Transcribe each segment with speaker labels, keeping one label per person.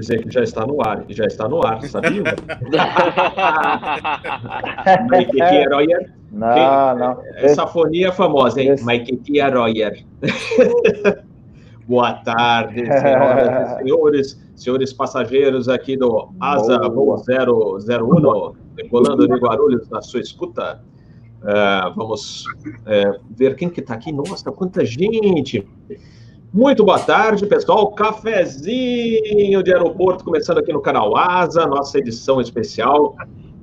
Speaker 1: dizer que já está no ar, já está no ar, sabia? Mike Royer.
Speaker 2: Não, não.
Speaker 1: Essa fonia é famosa, hein? Mike Royer. Boa tarde, senhoras e senhores, senhores passageiros aqui do Asa Voo 001, decolando de Guarulhos na sua escuta. Uh, vamos uh, ver quem que está aqui. Nossa, quanta gente! Muito boa tarde, pessoal. Cafezinho de aeroporto começando aqui no canal Asa, nossa edição especial.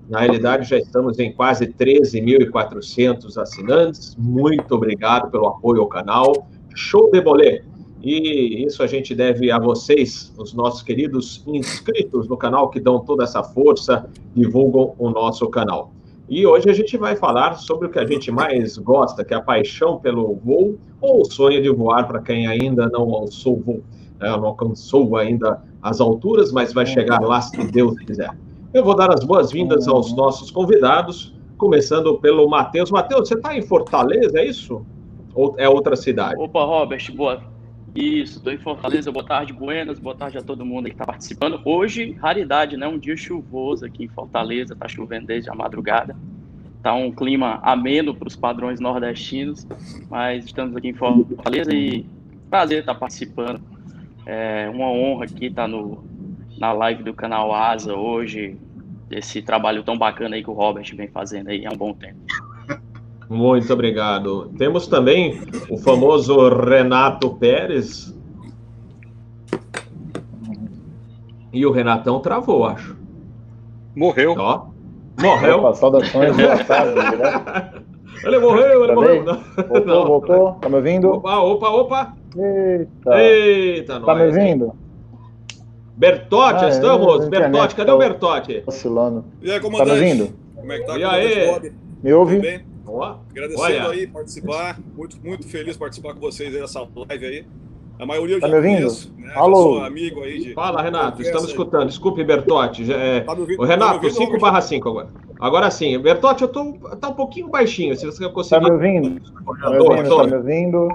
Speaker 1: Na realidade, já estamos em quase 13.400 assinantes. Muito obrigado pelo apoio ao canal. Show de bolê! E isso a gente deve a vocês, os nossos queridos inscritos no canal, que dão toda essa força, divulgam o nosso canal. E hoje a gente vai falar sobre o que a gente mais gosta, que é a paixão pelo voo ou o sonho de voar para quem ainda não alçou voo, né? não alcançou ainda as alturas, mas vai chegar lá se Deus quiser. Eu vou dar as boas-vindas aos nossos convidados, começando pelo Matheus. Matheus, você está em Fortaleza, é isso? Ou é outra cidade?
Speaker 3: Opa, Robert, boa isso, estou em Fortaleza. Boa tarde, Buenas. Boa tarde a todo mundo que está participando. Hoje, raridade, né? Um dia chuvoso aqui em Fortaleza. Está chovendo desde a madrugada. Está um clima ameno para os padrões nordestinos. Mas estamos aqui em Fortaleza e prazer estar participando. É uma honra aqui estar no, na live do canal Asa hoje. Esse trabalho tão bacana aí que o Robert vem fazendo aí há um bom tempo.
Speaker 1: Muito obrigado. Temos também o famoso Renato Pérez. E o Renatão travou, acho.
Speaker 4: Morreu.
Speaker 1: Ó, morreu.
Speaker 2: Opa, saudações, boa tarde. Né?
Speaker 1: Ele morreu, ele
Speaker 2: Tá
Speaker 1: morreu.
Speaker 2: Voltou, voltou? Tá me ouvindo?
Speaker 1: Opa, opa, opa.
Speaker 2: Eita.
Speaker 1: Eita,
Speaker 2: Tá me
Speaker 1: nós, hein?
Speaker 2: ouvindo?
Speaker 1: Bertotti,
Speaker 2: Ah, é,
Speaker 1: estamos.
Speaker 2: a internet
Speaker 1: Bertotti, cadê
Speaker 2: tá
Speaker 1: o Bertotti?
Speaker 2: Oscilando.
Speaker 5: E aí,
Speaker 2: Tá me
Speaker 5: comandante?
Speaker 2: ouvindo?
Speaker 5: Como é que tá?
Speaker 1: E
Speaker 5: Comandante
Speaker 1: aí?
Speaker 5: Bob?
Speaker 2: Me ouve?
Speaker 5: Tudo bem?
Speaker 1: Ó,
Speaker 5: Agradecendo
Speaker 1: Olha.
Speaker 5: aí participar. Muito, muito feliz participar com vocês aí nessa live aí. A maioria eu
Speaker 2: Tá
Speaker 5: já
Speaker 2: me ouvindo?
Speaker 5: conheço, né?
Speaker 2: Alô?
Speaker 5: Amigo aí de.
Speaker 1: Fala, Renato, estamos
Speaker 5: aí.
Speaker 1: escutando. Desculpe, Bertotti. já é-
Speaker 5: Tá ouvindo?
Speaker 1: O
Speaker 5: Tá
Speaker 1: Renato,
Speaker 5: ouvindo,
Speaker 1: 5
Speaker 5: Robert?
Speaker 1: barra 5 agora. Agora sim. Bertotti, eu tô tá um pouquinho baixinho, se você
Speaker 2: Tá
Speaker 1: conseguir.
Speaker 2: me ouvindo? Tá me ouvindo?
Speaker 1: tô.
Speaker 2: Tá me ouvindo?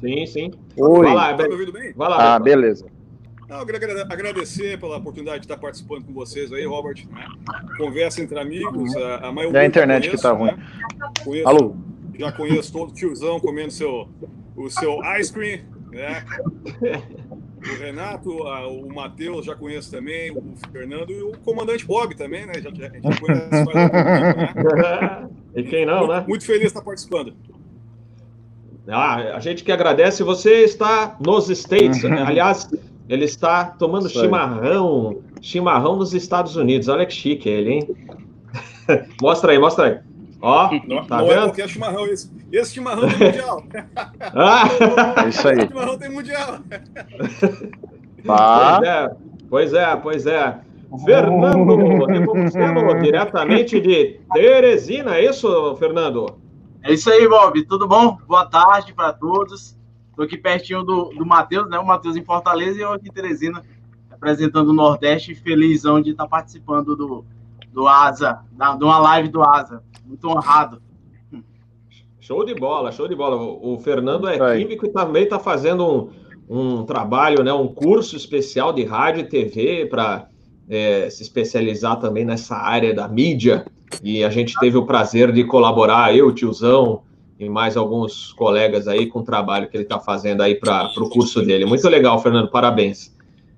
Speaker 1: Sim, sim.
Speaker 2: Oi.
Speaker 1: Vai lá,
Speaker 5: Tá me ouvindo bem?
Speaker 1: vai lá.
Speaker 2: Ah,
Speaker 1: Bertotti.
Speaker 2: beleza.
Speaker 5: Não, eu agradecer pela oportunidade de estar participando com vocês aí, Robert. né? Conversa entre amigos. A, a maioria
Speaker 2: É a
Speaker 5: eu
Speaker 2: internet
Speaker 5: conheço,
Speaker 2: que tá ruim.
Speaker 5: né? Conheço-
Speaker 2: Alô?
Speaker 5: Já conheço todo o tiozão comendo seu, o seu ice cream, né? O Renato, a- o Matheus já conheço também, o Fernando e o comandante Bob também, né? Já, já, a gente já faz algum tempo, né?
Speaker 1: e quem não,
Speaker 5: muito,
Speaker 1: né?
Speaker 5: muito feliz de estar participando.
Speaker 1: Ah, a gente que agradece. Você está nos States. Aliás, ele está tomando
Speaker 2: Isso aí.
Speaker 1: chimarrão. Chimarrão nos Estados Unidos. Olha que chique ele, hein? mostra aí, mostra aí. Ó,
Speaker 5: Não,
Speaker 1: tá
Speaker 5: não é
Speaker 1: vendo?
Speaker 5: qualquer chimarrão esse. Esse chimarrão tem mundial.
Speaker 1: Ah!
Speaker 2: É isso aí.
Speaker 5: Esse chimarrão tem mundial.
Speaker 2: Tá.
Speaker 1: Pois é, pois é, pois é. Fernando Nepomuceno, diretamente de Teresina, é isso, Fernando?
Speaker 6: É isso aí, Bob. Tudo bom? Boa tarde para todos. Estou aqui pertinho do, do Matheus, né? O Matheus em Fortaleza e eu aqui em Teresina, representando o Nordeste. Felizão de estar participando do, do ASA, da, de uma live do ASA. Muito honrado.
Speaker 1: Show de bola, show de bola. O Fernando é
Speaker 2: aí.
Speaker 1: químico e também está fazendo um, um trabalho, né, um curso especial de rádio e TV para se especializar também nessa área da mídia. E a gente teve o prazer de colaborar, eu, tiozão, e mais alguns colegas aí com o trabalho que ele está fazendo aí para o curso dele. Muito legal, Fernando, parabéns.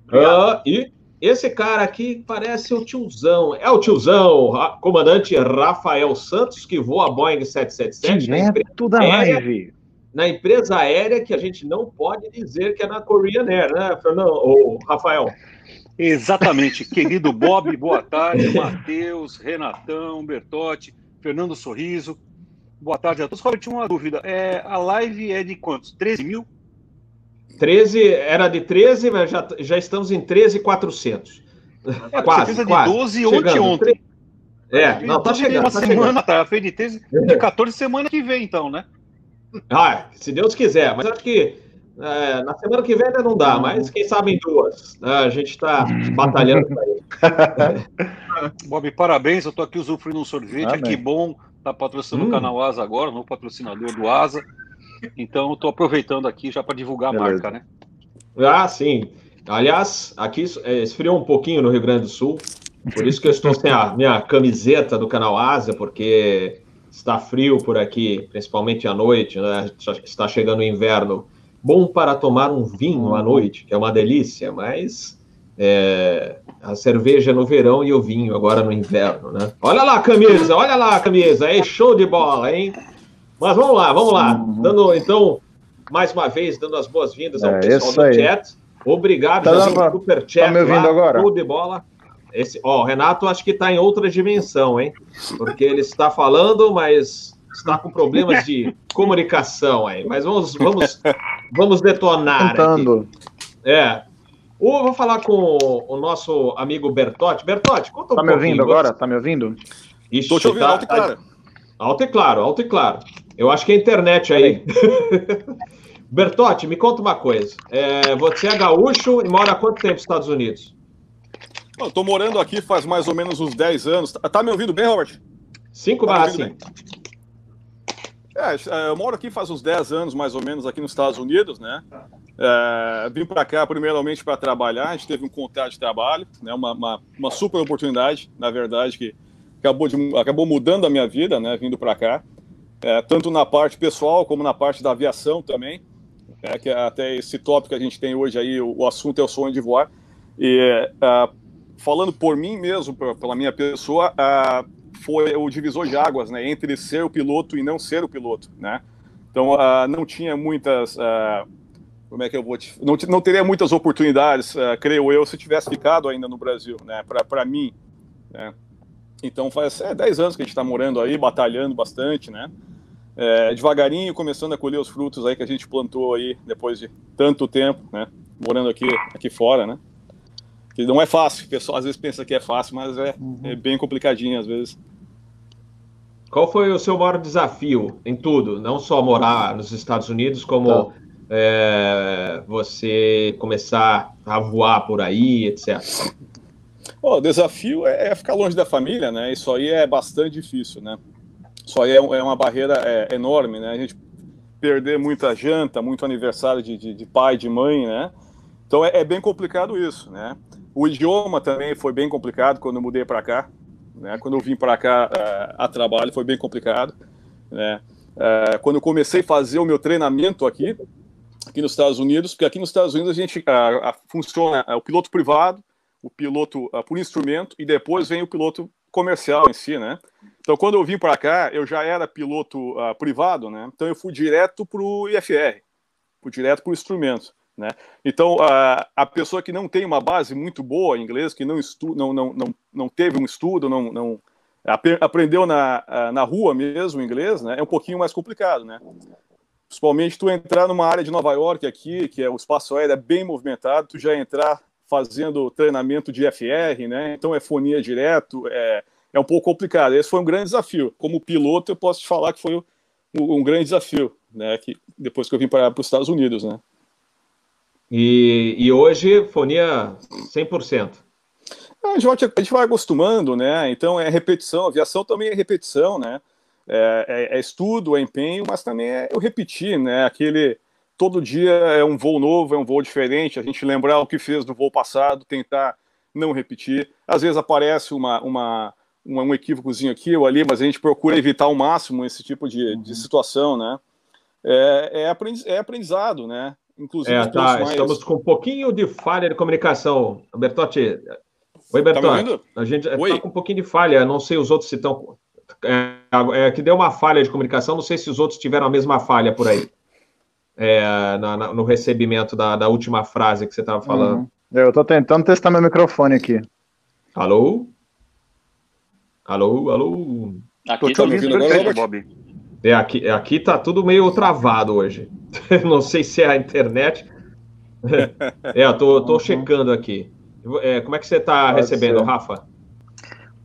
Speaker 1: Ah, e esse cara aqui parece o tiozão, é o tiozão, comandante Rafael Santos, que voa a Boeing 777 na empresa
Speaker 2: Direto da
Speaker 1: aérea.
Speaker 2: live.
Speaker 1: na empresa aérea que a gente não pode dizer que é na Korean Air, né, Fernando? Ou Rafael?
Speaker 4: Exatamente. Querido Bob, boa tarde. Matheus, Renatão, Bertotti, Fernando Sorriso. Boa tarde a todos. Robert, tinha uma dúvida. É, a live é de quantos? 13 mil?
Speaker 1: 13, era de 13, mas já, já estamos em 13,400.
Speaker 4: É,
Speaker 1: Quase,
Speaker 4: você a de
Speaker 1: quase.
Speaker 4: 12 ontem
Speaker 1: Chegando.
Speaker 4: ontem.
Speaker 1: É, não, tá chegando,
Speaker 4: Uma
Speaker 1: tá chegando.
Speaker 4: semana, tá? Fez de 13, de 14 semana que vem, então, né?
Speaker 1: Ah, se Deus quiser, mas acho que é, na semana que vem ainda não dá, mas quem sabe em duas. né? A gente está batalhando para isso.
Speaker 4: Bob, parabéns. Eu tô aqui usufruindo um sorvete.
Speaker 2: Amém.
Speaker 4: Que bom. Tá patrocinando
Speaker 1: Hum.
Speaker 4: o canal Asa agora, novo patrocinador do Asa. Então, tô aproveitando aqui já para divulgar a
Speaker 2: Beleza.
Speaker 4: marca, né?
Speaker 1: Ah, sim. Aliás, aqui é, esfriou um pouquinho no Rio Grande do Sul, por isso que eu estou sem a minha camiseta do canal Ásia, porque está frio por aqui, principalmente à noite, né? Está chegando o inverno. Bom para tomar um vinho à noite, que é uma delícia, mas é, a cerveja no verão e o vinho agora no inverno, né? Olha lá a camisa, olha lá a camisa, aí show de bola, hein? Mas vamos lá, vamos lá. Uhum. Dando, então, mais uma vez, dando as boas-vindas ao é, pessoal do aí. chat. Obrigado,
Speaker 2: tá já super chat. Tá me ouvindo lá, agora?
Speaker 1: Show de bola. Esse, ó, o Renato acho que está em outra dimensão, hein? Porque ele está falando, mas está com problemas de comunicação aí. Mas vamos, vamos, vamos detonar.
Speaker 2: Tentando.
Speaker 1: É. Ou vou falar com o nosso amigo Bertotti. Bertotti, conta um
Speaker 2: Tá me ouvindo agora? Tá me ouvindo?
Speaker 1: Estou te ouvindo tá, alto e claro. Alto e claro, alto e claro. Eu acho que é a internet aí. Bertotti, me conta uma coisa. É, você é gaúcho e mora há quanto tempo nos Estados Unidos?
Speaker 5: Estou morando aqui faz mais ou menos uns 10 anos. Tá, tá me ouvindo bem, Robert?
Speaker 1: 5 tá barra 5.
Speaker 5: É, é, eu moro aqui faz uns 10 anos, mais ou menos, aqui nos Estados Unidos, né? É, vim para cá primeiramente para trabalhar, a gente teve um contrato de trabalho, né? Uma, uma, uma, super oportunidade, na verdade, que acabou, de, acabou mudando a minha vida, né? Vindo para cá, é, tanto na parte pessoal como na parte da aviação também, é, que é até esse tópico que a gente tem hoje aí, o, o assunto é o sonho de voar. E é, falando por mim mesmo, pela minha pessoa, foi o divisor de águas, né, entre ser o piloto e não ser o piloto, né? Então, não tinha muitas, uh, como é que eu vou te, não, não teria muitas oportunidades, uh, creio eu, se tivesse ficado ainda no Brasil, né? Para mim, né? Então, faz é, 10 anos que a gente está morando aí, batalhando bastante, né? É, devagarinho, começando a colher os frutos aí que a gente plantou aí depois de tanto tempo, né? Morando aqui, aqui fora, né? Que não é fácil, o pessoal às vezes pensa que é fácil, mas é, uhum. é bem complicadinho às vezes.
Speaker 1: Qual foi o seu maior desafio em tudo? Não só morar nos Estados Unidos, como tá. É, você começar a voar por aí, etc.
Speaker 5: o desafio é, é, ficar longe da família, né? Isso aí é bastante difícil, né? Isso aí é, é uma barreira é, enorme, né? A gente perder muita janta, muito aniversário de, de, de pai, de mãe, né? Então é, é, bem complicado isso, né? O idioma também foi bem complicado quando eu mudei para cá. Né? Quando eu vim para cá uh, a trabalho foi bem complicado. Né? Quando eu comecei a fazer o meu treinamento aqui, aqui nos Estados Unidos, porque aqui nos Estados Unidos a gente uh, funciona o piloto privado, o piloto por instrumento e depois vem o piloto comercial em si, né? Então, quando eu vim para cá, eu já era piloto privado, né? Então, eu fui direto para o IFR, fui direto para o instrumento. Né? Então, a, a pessoa que não tem uma base muito boa em inglês, que não, estu, não, não, não, não teve um estudo, não, não aprendeu na, na rua mesmo inglês, né? é um pouquinho mais complicado. Né? Principalmente tu entrar numa área de Nova York aqui, que é o espaço aéreo é bem movimentado, tu já entrar fazendo treinamento de FR, né? então é fonia direto, é, é um pouco complicado. Esse foi um grande desafio. Como piloto, eu posso te falar que foi um, um grande desafio, né? que, depois que eu vim para os Estados Unidos. Né?
Speaker 1: E, e hoje, fonia 100%.
Speaker 5: A gente, vai, a gente vai acostumando, né? Então é repetição, aviação também é repetição, né? É, é, é, estudo, é empenho, mas também é eu repetir, né? Aquele todo dia é um voo novo, é um voo diferente. A gente lembrar o que fez no voo passado, tentar não repetir. Às vezes aparece uma, uma, uma um equívocozinho aqui ou ali, mas a gente procura evitar ao máximo esse tipo de, de uhum. situação, né? É, é, aprendiz, é aprendizado, né?
Speaker 1: Inclusive, é, tá, mais... estamos com um pouquinho de falha de comunicação. Bertotti. Oi, Bertotti. Tá a gente está com um pouquinho de falha. Não sei os outros se estão. É, é, que deu uma falha de comunicação. Não sei se os outros tiveram a mesma falha por aí. É, na, na, no recebimento da, da, última frase que você estava falando. Uhum.
Speaker 2: Eu estou tentando testar meu microfone aqui.
Speaker 1: Alô? Alô, alô?
Speaker 4: Aqui tá me ouvindo agora, Bob?
Speaker 1: É, aqui, aqui tá tudo meio travado hoje. Não sei se é a internet. É, eu tô, tô uhum. checando aqui. É, como é que você está recebendo, ser. Rafa?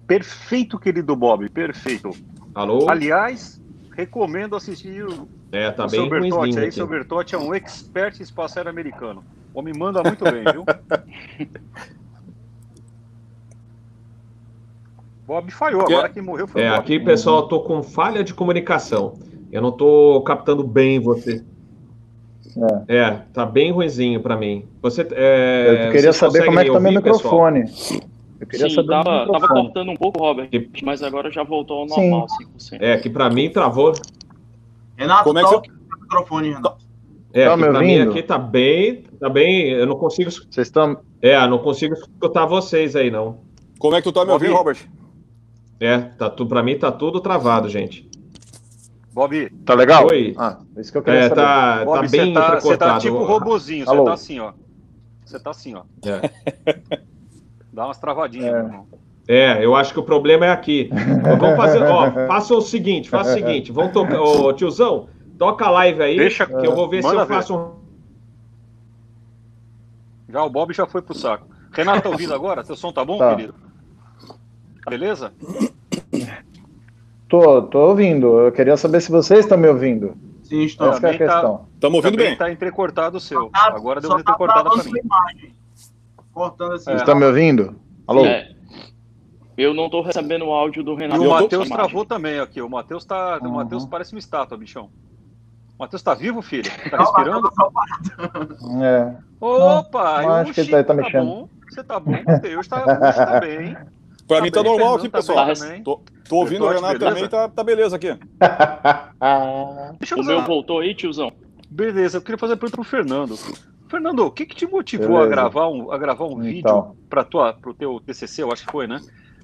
Speaker 4: Perfeito, querido Bob, perfeito.
Speaker 1: Alô?
Speaker 4: Aliás, recomendo assistir o,
Speaker 1: é, tá
Speaker 4: o
Speaker 1: bem
Speaker 4: seu Bertotti. Aí, seu Bertotti é um expert em espaço aéreo americano. O homem manda muito bem, viu? Bob falhou, agora quem morreu foi
Speaker 1: é,
Speaker 4: o Bob.
Speaker 1: Aqui, pessoal, tô com falha de comunicação. Eu não tô captando bem você. É, é tá bem ruizinho para mim. Você,
Speaker 2: é, eu queria saber como é que tá meu microfone.
Speaker 3: Eu queria Sim, saber tava, tava cortando um pouco, Robert, mas agora já voltou ao normal,
Speaker 1: Sim. 100%. É, que para mim travou.
Speaker 6: Renato, como é que você... o microfone, Renato.
Speaker 1: É, tá pra mim aqui tá bem, tá bem, eu não consigo...
Speaker 2: Vocês estão...
Speaker 1: É, não consigo escutar vocês aí, não.
Speaker 5: Como é que tu tá me ouvindo, Robert?
Speaker 1: É, tá, tu, pra mim tá tudo travado, gente.
Speaker 4: Bob.
Speaker 2: Tá legal?
Speaker 1: Oi.
Speaker 2: Ah, é isso que eu queria
Speaker 1: é, saber. Tá,
Speaker 4: Bob,
Speaker 1: tá bem
Speaker 4: tá, Você tá tipo robozinho, você tá assim, ó. Você tá assim, ó. É. Dá umas travadinhas, é. meu irmão.
Speaker 1: É, eu acho que o problema é aqui. Vamos fazer, ó, faça o seguinte, faça o seguinte, vamos tocar, ô tiozão, toca a live aí, Deixa, que eu vou ver se eu faço ver. um...
Speaker 4: Já o Bob já foi pro saco. Renato, tá ouvindo agora? Seu som tá bom, tá. querido? Beleza?
Speaker 2: Tô, tô ouvindo. Eu queria saber se vocês estão me ouvindo.
Speaker 6: Sim, estou.
Speaker 2: Essa é a tá- questão.
Speaker 5: Estamos ouvindo bem.
Speaker 4: Tá entrecortado o seu. Tá, agora deu uma tá entrecortada para mim. Imagem.
Speaker 2: Cortando assim. Vocês estão me ouvindo? Alô? É.
Speaker 3: Eu não estou recebendo o áudio do Renato.
Speaker 4: E o Matheus travou também aqui. O Matheus tá, uhum. o Matheus parece uma estátua, bichão. O Matheus tá vivo, filho? Tá respirando?
Speaker 2: É.
Speaker 4: Opa!
Speaker 2: Não, acho que ele tá, tá mexendo.
Speaker 4: Bom. Você tá bom, Matheus tá, tá bem.
Speaker 5: Pra tá mim tá bem, normal aqui, tá pessoal. Tá tô, tô, ouvindo o Renato beleza? também, tá, tá beleza aqui.
Speaker 3: o meu voltou aí, tiozão?
Speaker 4: Beleza, eu queria fazer a pergunta pro Fernando. Fernando, o que, que te motivou a gravar um, a gravar um então. vídeo para o teu TCC, eu acho que foi, né?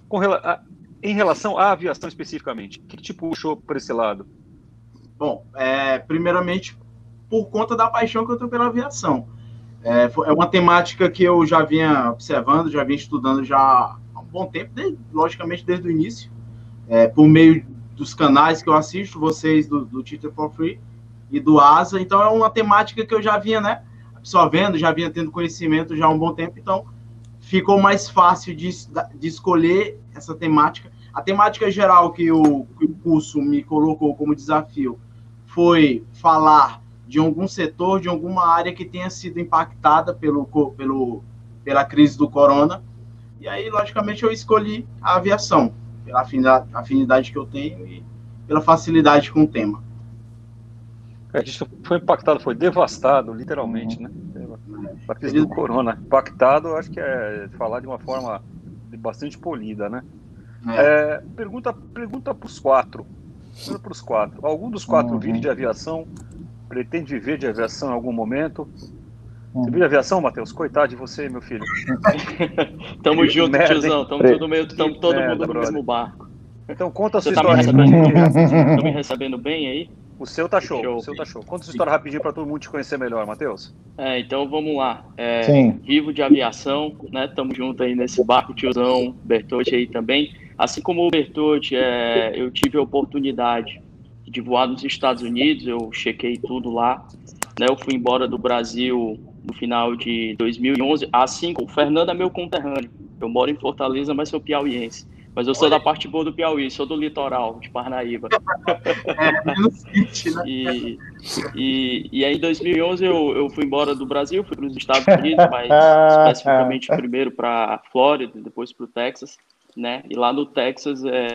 Speaker 4: Com, a, em relação à aviação especificamente, o que, que te puxou para esse lado?
Speaker 6: Bom, é, primeiramente por conta da paixão que eu tenho pela aviação. É, é uma temática que eu já vinha observando, já vinha estudando já bom tempo, desde, logicamente desde o início, é, por meio dos canais que eu assisto, vocês do, do Twitter for Free e do ASA. Então é uma temática que eu já vinha, né, absorvendo, já vinha tendo conhecimento já há um bom tempo. Então ficou mais fácil de, de escolher essa temática. A temática geral que o, que o curso me colocou como desafio foi falar de algum setor, de alguma área que tenha sido impactada pelo, pelo, pela crise do corona e aí, logicamente, eu escolhi a aviação, pela afinidade, afinidade que eu tenho e pela facilidade com o tema.
Speaker 4: É, a gente foi impactado, foi devastado, literalmente, né? A crise do corona. Impactado, acho que é falar de uma forma bastante polida, né? É. É, pergunta pergunta para os quatro. Para os quatro. Algum dos quatro uhum. vive de aviação? Pretende viver de aviação em algum momento? Você viu a aviação, Matheus? Coitado de você, meu filho.
Speaker 3: tamo junto, merda, tiozão. Tamo todo, meio, tamo todo merda, mundo no mesmo barco.
Speaker 4: Então conta a sua
Speaker 3: você
Speaker 4: história.
Speaker 3: Tá me recebendo, me recebendo bem aí?
Speaker 4: O seu tá show, show. o seu tá show. Conta a sua história rapidinho para todo mundo te conhecer melhor, Matheus.
Speaker 3: É, então vamos lá. É, Sim. Vivo de aviação, né? Tamo junto aí nesse barco, tiozão, Bertotti aí também. Assim como o Bertotti, é, eu tive a oportunidade de voar nos Estados Unidos, eu chequei tudo lá. Né, eu fui embora do Brasil no final de 2011, assim como o Fernando é meu conterrâneo. Eu moro em Fortaleza, mas sou piauiense. Mas eu sou Olha. da parte boa do Piauí, sou do litoral, de Parnaíba. É, e, e, e aí, em 2011, eu, eu fui embora do Brasil, fui para os Estados Unidos, mas especificamente primeiro para Flórida, depois para o Texas, né? E lá no Texas, é,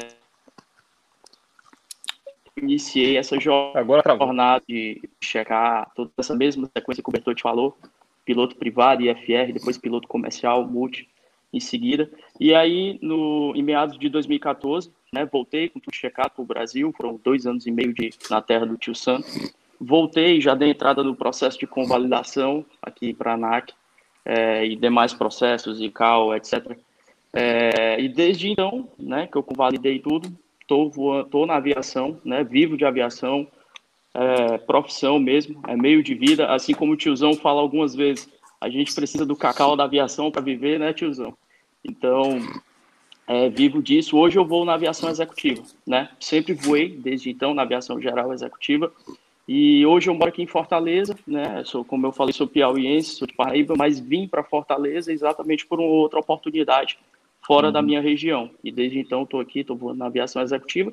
Speaker 3: iniciei essa jornada de checar toda essa mesma sequência que o Bertotti falou, piloto privado, IFR, depois piloto comercial, multi, em seguida. E aí, no, em meados de 2014, né, voltei com tudo checado para o Brasil, foram dois anos e meio de, na terra do tio Santo. Voltei, já dei entrada no processo de convalidação aqui para a ANAC é, e demais processos, ICAO, etc. É, e desde então, né, que eu convalidei tudo, estou na aviação, né, vivo de aviação, é, profissão mesmo, é meio de vida, assim como o tiozão fala algumas vezes, a gente precisa do cacau da aviação para viver, né, tiozão? Então, é, vivo disso. Hoje eu vou na aviação executiva, né? Sempre voei desde então na aviação geral executiva. E hoje eu moro aqui em Fortaleza, né? Sou, como eu falei, sou piauiense, sou de Paraíba, mas vim para Fortaleza exatamente por uma outra oportunidade fora uhum. da minha região. E desde então estou aqui, estou voando na aviação executiva.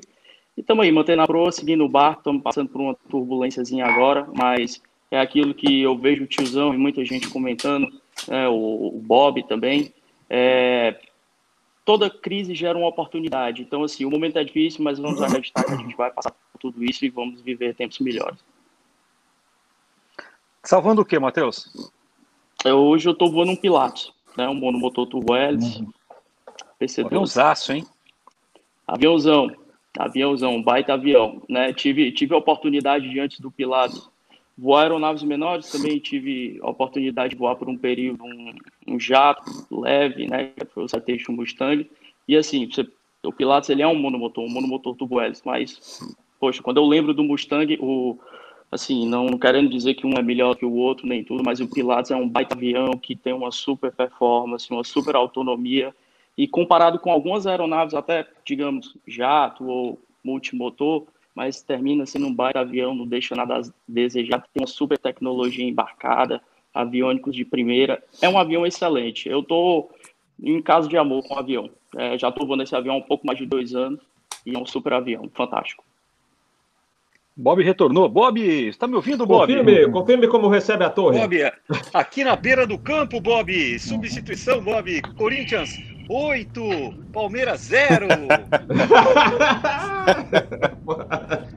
Speaker 3: E estamos aí, mantendo a proa, seguindo o barco, estamos passando por uma turbulênciazinha agora, mas é aquilo que eu vejo o tiozão e muita gente comentando, né, o, o Bob também. É, toda crise gera uma oportunidade. Então, assim, o momento é difícil, mas vamos acreditar que a gente vai passar por tudo isso e vamos viver tempos melhores.
Speaker 4: Salvando o que, Matheus?
Speaker 3: Eu, hoje eu tô voando um Pilatos, né? Um monomotor turbo hélice. Uhum.
Speaker 4: PC2. Aviãozaço, hein?
Speaker 3: Aviãozão. Aviãozão, baita avião, né? Tive, tive a oportunidade de, antes do Pilatos, voar aeronaves menores, também tive a oportunidade de voar por um período um, um jato leve, né? Que foi o Citation Mustang. E assim, você, o Pilatos ele é um monomotor, um monomotor turbo hélice, mas, poxa, quando eu lembro do Mustang, o assim, não querendo dizer que um é melhor que o outro, nem tudo, mas o Pilatus é um baita avião que tem uma super performance, uma super autonomia, e comparado com algumas aeronaves, até, digamos, jato ou multimotor, mas termina sendo um baita avião, não deixa nada a desejar, tem uma super tecnologia embarcada, aviônicos de primeira, é um avião excelente. Eu estou em caso de amor com o avião, é, já estou voando esse avião há um pouco mais de dois anos, e é um super avião, fantástico.
Speaker 4: Bob retornou. Bob, está me ouvindo, Bob?
Speaker 1: Confirme, confirme como recebe a torre.
Speaker 4: Bob, aqui na beira do campo, Bob. Substituição, Bob. Corinthians 8, Palmeiras 0.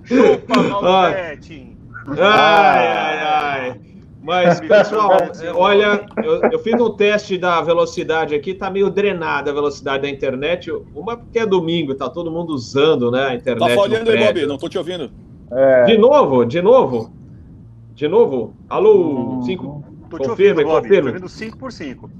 Speaker 1: Chupa, Malvete. Ai, ai, ai. Mas, pessoal, olha, eu, eu, fiz um teste da velocidade aqui, tá meio drenada a velocidade da internet. Uma porque é domingo, tá todo mundo usando, né, a internet.
Speaker 5: Tá falhando aí, Bob, não tô te ouvindo.
Speaker 1: É... De novo, de novo? De novo? Alô, 5. Hum, confirma, confirma. Tô
Speaker 4: 5 por 5.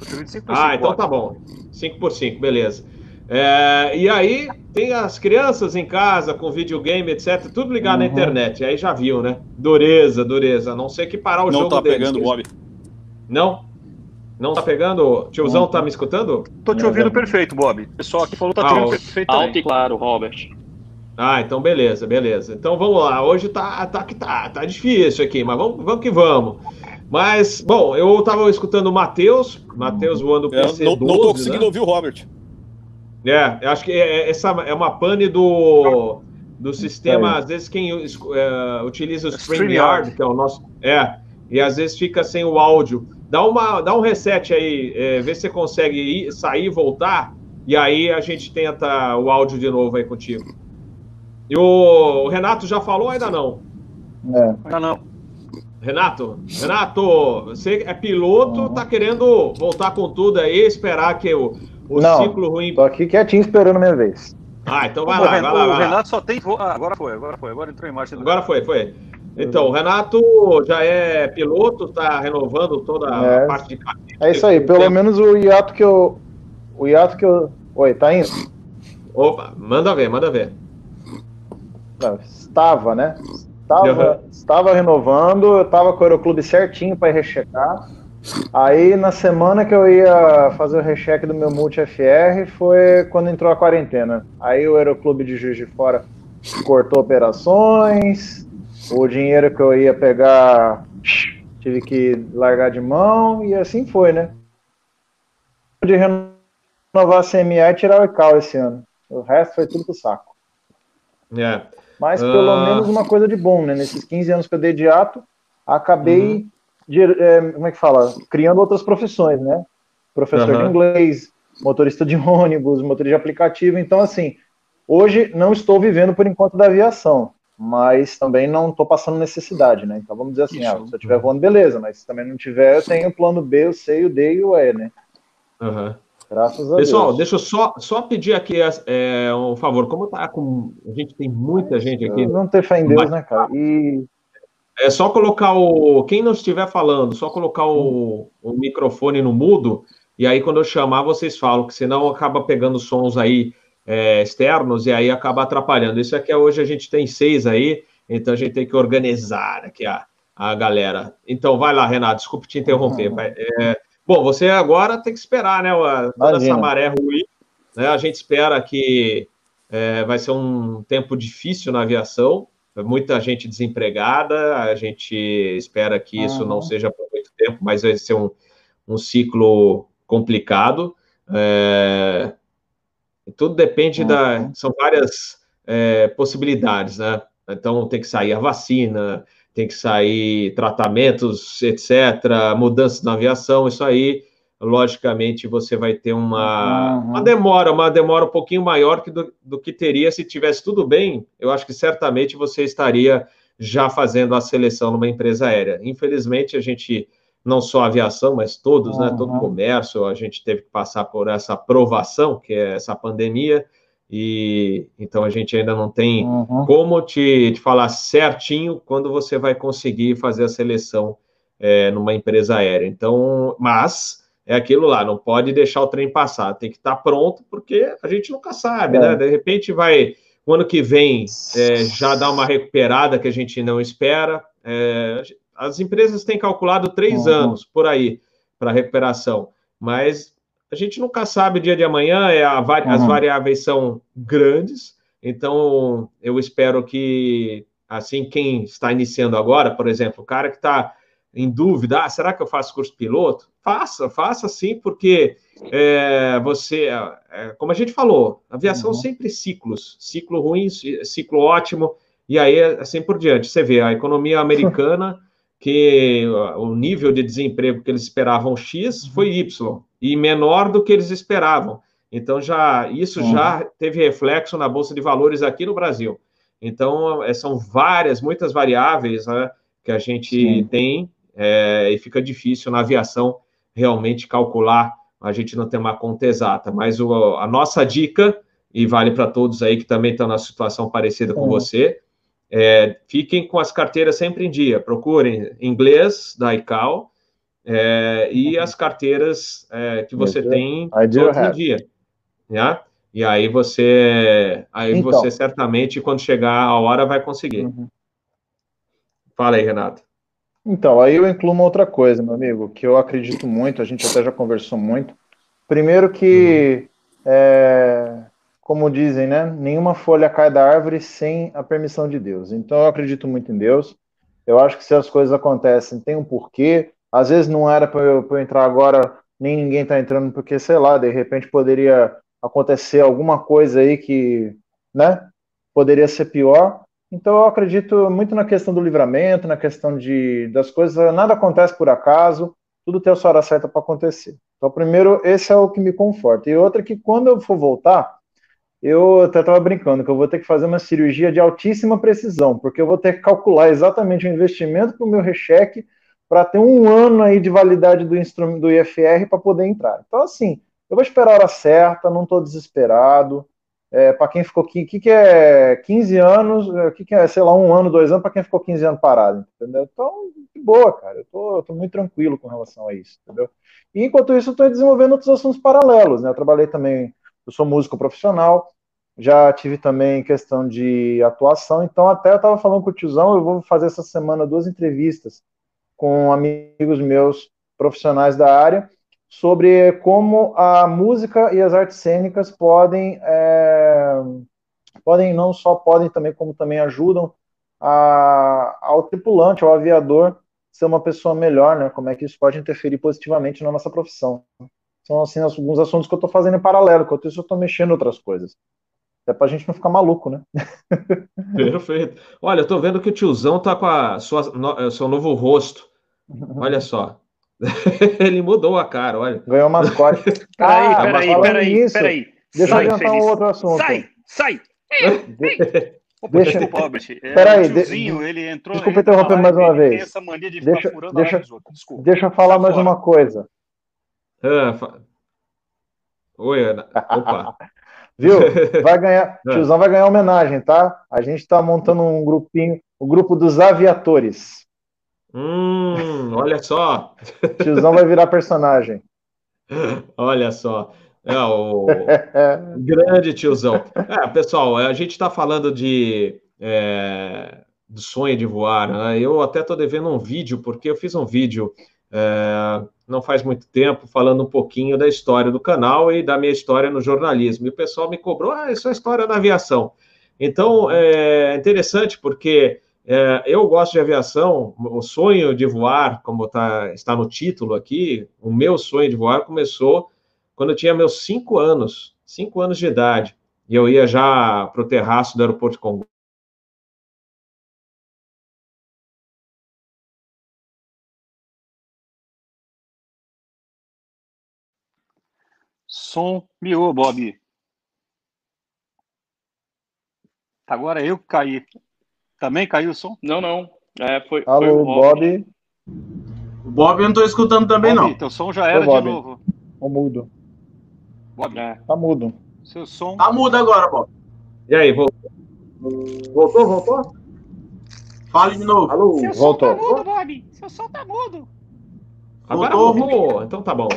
Speaker 1: Ah, então tá bom. 5 por 5, beleza. É, e aí tem as crianças em casa com videogame, etc. Tudo ligado uhum. na internet. Aí já viu, né? Dureza, dureza. A não sei que parar o
Speaker 5: não
Speaker 1: jogo
Speaker 5: tá deles. pegando, Bob.
Speaker 1: Não? Não tá pegando? Tiozão tá me escutando?
Speaker 4: Tô te ouvindo perfeito, Bob. O pessoal aqui falou que tá ah, perfeito.
Speaker 3: Alto e claro, Robert.
Speaker 1: Ah, então beleza, beleza. Então vamos lá. Hoje tá, tá, tá, tá difícil aqui, mas vamos, vamos que vamos. Mas, bom, eu tava escutando o Matheus, Matheus voando
Speaker 5: o PC12, não, não tô conseguindo né? ouvir o Robert.
Speaker 1: É, eu acho que é, é, essa é uma pane do, do sistema, às vezes quem é, utiliza o StreamYard, que é o nosso... É, e às vezes fica sem o áudio. Dá, uma, dá um reset aí, é, vê se você consegue ir, sair e voltar, e aí a gente tenta o áudio de novo aí contigo. E o Renato já falou ainda não?
Speaker 4: É. Ainda não.
Speaker 1: Renato, Renato, você é piloto, tá querendo voltar com tudo aí, esperar que o, o
Speaker 2: não,
Speaker 1: ciclo ruim.
Speaker 2: Tô aqui quietinho esperando minha vez.
Speaker 1: Ah, então vai, lá, vai lá, vai lá.
Speaker 4: O Renato só tem. Ah, agora foi, agora foi, agora entrou em marcha.
Speaker 1: Agora foi, foi. Então, o Renato já é piloto, tá renovando toda
Speaker 2: é.
Speaker 1: a parte de
Speaker 2: carteira. É isso aí, pelo tempo. menos o hiato que eu. O hiato que eu. Oi, tá indo?
Speaker 1: Opa, manda ver, manda ver.
Speaker 2: Não, estava, né? Estava, uhum. estava renovando, eu estava com o Aeroclube certinho para rechecar. Aí na semana que eu ia fazer o recheque do meu Multi FR foi quando entrou a quarentena. Aí o Aeroclube de Juiz de Fora cortou operações, o dinheiro que eu ia pegar tive que largar de mão e assim foi, né? De renovar a CMA e tirar o ICAO esse ano. O resto foi tudo pro saco.
Speaker 1: É.
Speaker 2: Mas pelo uh... menos uma coisa de bom, né? Nesses 15 anos que eu dei de ato, acabei, uhum. de, é, como é que fala? Criando outras profissões, né? Professor uhum. de inglês, motorista de ônibus, motorista de aplicativo. Então, assim, hoje não estou vivendo por enquanto da aviação, mas também não estou passando necessidade, né? Então vamos dizer assim, ah, se eu estiver voando, beleza, mas se também não tiver, eu tenho o plano B, o C, o D e o E, né?
Speaker 1: Uhum. Graças a Pessoal, Deus. deixa eu só, só pedir aqui é, um favor. Como tá com. A gente tem muita gente aqui.
Speaker 2: Não ter fé em Deus, mas, né, cara? E.
Speaker 1: É só colocar o. Quem não estiver falando, só colocar o, o microfone no mudo. E aí, quando eu chamar, vocês falam, que senão acaba pegando sons aí é, externos e aí acaba atrapalhando. Isso aqui é hoje a gente tem seis aí, então a gente tem que organizar aqui a, a galera. Então, vai lá, Renato, desculpe te interromper. Uhum. É, Bom, você agora tem que esperar, né? Toda essa maré ruim. Né, a gente espera que é, vai ser um tempo difícil na aviação, muita gente desempregada, a gente espera que isso uhum. não seja por muito tempo, mas vai ser um, um ciclo complicado. É, tudo depende uhum. da. São várias é, possibilidades, né? Então tem que sair a vacina, tem que sair tratamentos, etc., mudanças na aviação, isso aí, logicamente, você vai ter uma, uhum. uma demora, uma demora um pouquinho maior que do, do, que teria se tivesse tudo bem. Eu acho que certamente você estaria já fazendo a seleção numa empresa aérea. Infelizmente, a gente, não só a aviação, mas todos, uhum. né, todo o comércio, a gente teve que passar por essa aprovação, que é essa pandemia, e então a gente ainda não tem uhum. como te, te, falar certinho quando você vai conseguir fazer a seleção é, numa empresa aérea. Então, mas é aquilo lá, não pode deixar o trem passar, tem que estar pronto, porque a gente nunca sabe, né? é. né? De repente vai, o ano que vem, é, já dá uma recuperada que a gente não espera. As empresas têm calculado três uhum. anos por aí para recuperação, mas a gente nunca sabe o dia de amanhã, é a, uhum. as variáveis são grandes, então eu espero que, assim, quem está iniciando agora, por exemplo, o cara que está em dúvida, ah, será que eu faço curso piloto? Faça, faça sim, porque é, você, é, como a gente falou, aviação uhum. sempre ciclos, ciclo ruim, ciclo ótimo, e aí assim por diante. Você vê a economia americana, que o nível de desemprego que eles esperavam X foi Y e menor do que eles esperavam. Então já isso uhum. já teve reflexo na bolsa de valores aqui no Brasil. Então é, são várias, muitas variáveis né, que a gente Sim. tem é, e fica difícil na aviação realmente calcular. A gente não tem uma conta exata, mas o, a nossa dica e vale para todos aí que também estão na situação parecida com você. É, fiquem com as carteiras sempre em dia. Procurem inglês da ICAO é, e as carteiras é, que você tem todos em dia. Né? E aí você, aí então, você certamente, quando chegar a hora, vai conseguir. Uhum. Fala aí, Renato.
Speaker 2: Então, aí eu incluo uma outra coisa, meu amigo, que eu acredito muito, a gente até já conversou muito. Primeiro que, uhum. é, como dizem, né, nenhuma folha cai da árvore sem a permissão de Deus. Então, eu acredito muito em Deus. Eu acho que se as coisas acontecem, tem um porquê. Às vezes não era para eu, eu, entrar agora, nem ninguém está entrando, porque, sei lá, de repente poderia acontecer alguma coisa aí que, né, poderia ser pior. Então eu acredito muito na questão do livramento, na questão de das coisas, nada acontece por acaso, tudo tem a sua hora certa para acontecer. Então, primeiro, esse é o que me conforta. E outra que quando eu for voltar, eu até estava brincando que eu vou ter que fazer uma cirurgia de altíssima precisão, porque eu vou ter que calcular exatamente o investimento para o meu recheque para ter um ano aí de validade do instrumento do IFR para poder entrar. Então, assim, eu vou esperar a hora certa, não estou desesperado. É, para quem ficou aqui, o que, é 15 anos, o é, que, que é, sei lá, um ano, dois anos, para quem ficou 15 anos parado, entendeu? Então, de boa, cara, eu tô, eu tô muito tranquilo com relação a isso, entendeu? E enquanto isso, eu estou desenvolvendo outros assuntos paralelos, né? Eu trabalhei também, eu sou músico profissional, já tive também questão de atuação, então até eu estava falando com o tiozão, eu vou fazer essa semana duas entrevistas com amigos meus profissionais da área sobre como a música e as artes cênicas podem é, podem não só podem também como também ajudam a, ao tripulante, ao aviador ser uma pessoa melhor, né? Como é que isso pode interferir positivamente na nossa profissão? São assim alguns assuntos que eu estou fazendo em paralelo, enquanto isso eu estou mexendo em outras coisas. É para a gente não ficar maluco, né?
Speaker 1: Perfeito. Olha, eu tô vendo que o tiozão tá com a sua, no, seu novo rosto. Olha só. Ele mudou a cara, olha.
Speaker 2: Ganhou mascote.
Speaker 3: Peraí, ah, peraí, peraí, peraí.
Speaker 2: Deixa sai, eu adiantar um outro assunto.
Speaker 3: Sai, sai!
Speaker 2: De... Opa, deixa, Robert. É, peraí, tiozinho, de... ele entrou. Desculpa interromper mais uma vez. essa mania de deixa, deixa, Desculpa. Deixa eu falar mais fora. uma coisa.
Speaker 1: Ah, fa... Oi, Ana. Opa.
Speaker 2: Viu? Vai ganhar. Ah. Tiozão vai ganhar homenagem, tá? A gente está montando um grupinho, o grupo dos aviatores.
Speaker 1: Hum, olha só.
Speaker 2: Tiozão vai virar personagem.
Speaker 1: Olha só. É, o grande tiozão. É, pessoal, a gente está falando de é, do sonho de voar. Né? Eu até estou devendo um vídeo, porque eu fiz um vídeo é, não faz muito tempo falando um pouquinho da história do canal e da minha história no jornalismo. E o pessoal me cobrou, ah, isso é a história da aviação. Então, é interessante porque é, eu gosto de aviação, o sonho de voar, como tá, está no título aqui, o meu sonho de voar começou quando eu tinha meus cinco anos, cinco anos de idade, e eu ia já para o terraço do aeroporto de Congonhas,
Speaker 4: Som miou, Bob. Agora eu caí. Também caiu o som?
Speaker 3: Não, não. É, foi,
Speaker 2: Alô,
Speaker 3: foi o
Speaker 2: Bob.
Speaker 6: O Bob eu não tô escutando também,
Speaker 4: Bob,
Speaker 6: não.
Speaker 4: Teu som já era de
Speaker 2: Bob.
Speaker 4: novo.
Speaker 2: Tá mudo.
Speaker 4: Bob,
Speaker 3: É.
Speaker 2: Tá mudo.
Speaker 4: seu som.
Speaker 6: Tá mudo agora, Bob.
Speaker 1: E aí, voltou? Voltou, voltou?
Speaker 6: Fale de novo.
Speaker 1: Alô?
Speaker 2: Voltou.
Speaker 3: mudo, Bob. Seu som tá mudo.
Speaker 1: Agora
Speaker 6: Voltou.
Speaker 1: Então tá bom.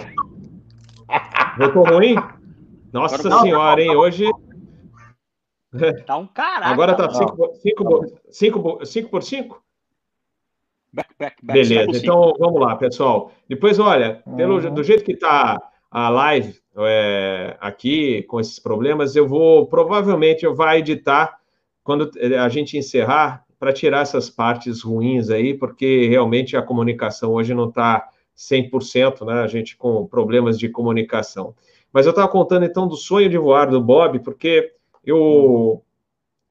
Speaker 1: Voltou ruim? Nossa
Speaker 3: Agora
Speaker 1: senhora, hein? Hoje.
Speaker 3: Tá um caralho.
Speaker 1: Agora tá
Speaker 2: Não.
Speaker 1: 5 por 5?
Speaker 4: Back, back, back.
Speaker 1: Beleza, então vamos lá, pessoal. Depois, olha, pelo,
Speaker 2: Uhum.
Speaker 1: do jeito que tá a live é, aqui, com esses problemas, eu vou, provavelmente, eu vou editar quando a gente encerrar, para tirar essas partes ruins aí, porque realmente a comunicação hoje não está 100%, né? A gente com problemas de comunicação. Mas eu estava contando, então, do sonho de voar do Bob, porque eu...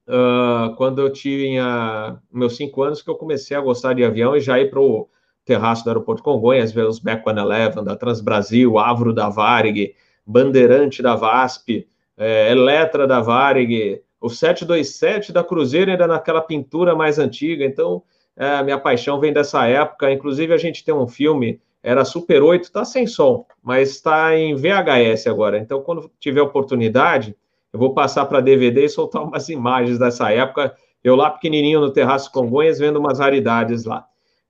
Speaker 1: Ah, quando eu tinha meus cinco anos, que eu comecei a gostar de avião e já ir para o terraço do aeroporto Congonhas, ver os Back 111, da Transbrasil, Avro da Varig, Bandeirante da VASP, eh, Eletra da Varig, o 727 da Cruzeiro ainda naquela pintura mais antiga, então eh, minha paixão vem dessa época, inclusive a gente tem um filme, era Super 8, tá sem som, mas está em VHS agora, então quando tiver oportunidade, eu vou passar para DVD e soltar umas imagens dessa época. Eu lá pequenininho no Terraço Congonhas, vendo umas raridades lá.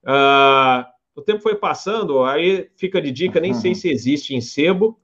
Speaker 1: Ah, o tempo foi passando, aí fica de dica, nem sei se existe em sebo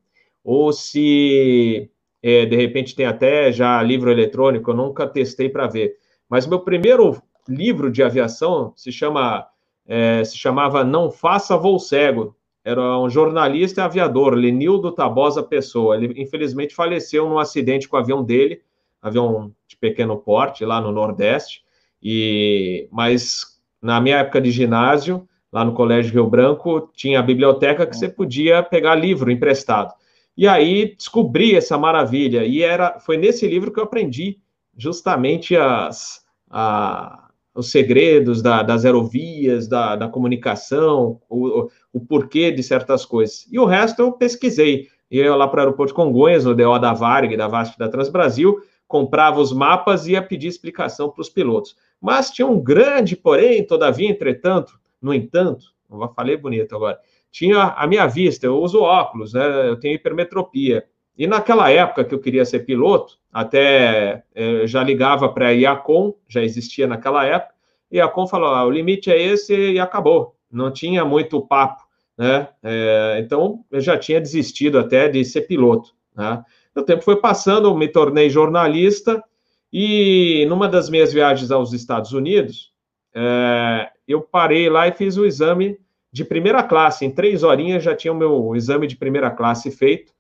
Speaker 1: ou se é, de repente tem até já livro eletrônico, eu nunca testei para ver. Mas meu primeiro livro de aviação se chama é, se chamava Não Faça Voo Cego. Era um jornalista e aviador, Lenildo Tabosa Pessoa. Ele infelizmente faleceu num acidente com o avião dele, avião de pequeno porte lá no Nordeste. E mas na minha época de ginásio, lá no Colégio Rio Branco, tinha a biblioteca que você podia pegar livro emprestado. E aí descobri essa maravilha. E era foi nesse livro que eu aprendi justamente as, a, os segredos da, das aerovias, da, da comunicação, o, o porquê de certas coisas. E o resto eu pesquisei. Ia lá para o aeroporto de Congonhas, no DO da Varg, da VASP da Transbrasil, comprava os mapas e ia pedir explicação para os pilotos. Mas tinha um grande, porém, todavia, entretanto, no entanto, eu falei bonito agora, tinha a minha vista, eu uso óculos, né? Eu tenho hipermetropia. E naquela época que eu queria ser piloto, até eh, já ligava para a IACOM, já existia naquela época, e a IACOM falou: ah, o limite é esse e acabou. Não tinha muito papo, né? É, então eu já tinha desistido até de ser piloto. Né? O tempo foi passando, eu me tornei jornalista, e numa das minhas viagens aos Estados Unidos, é, eu parei lá e fiz o exame de primeira classe. Em três horinhas já tinha o meu exame de primeira classe feito.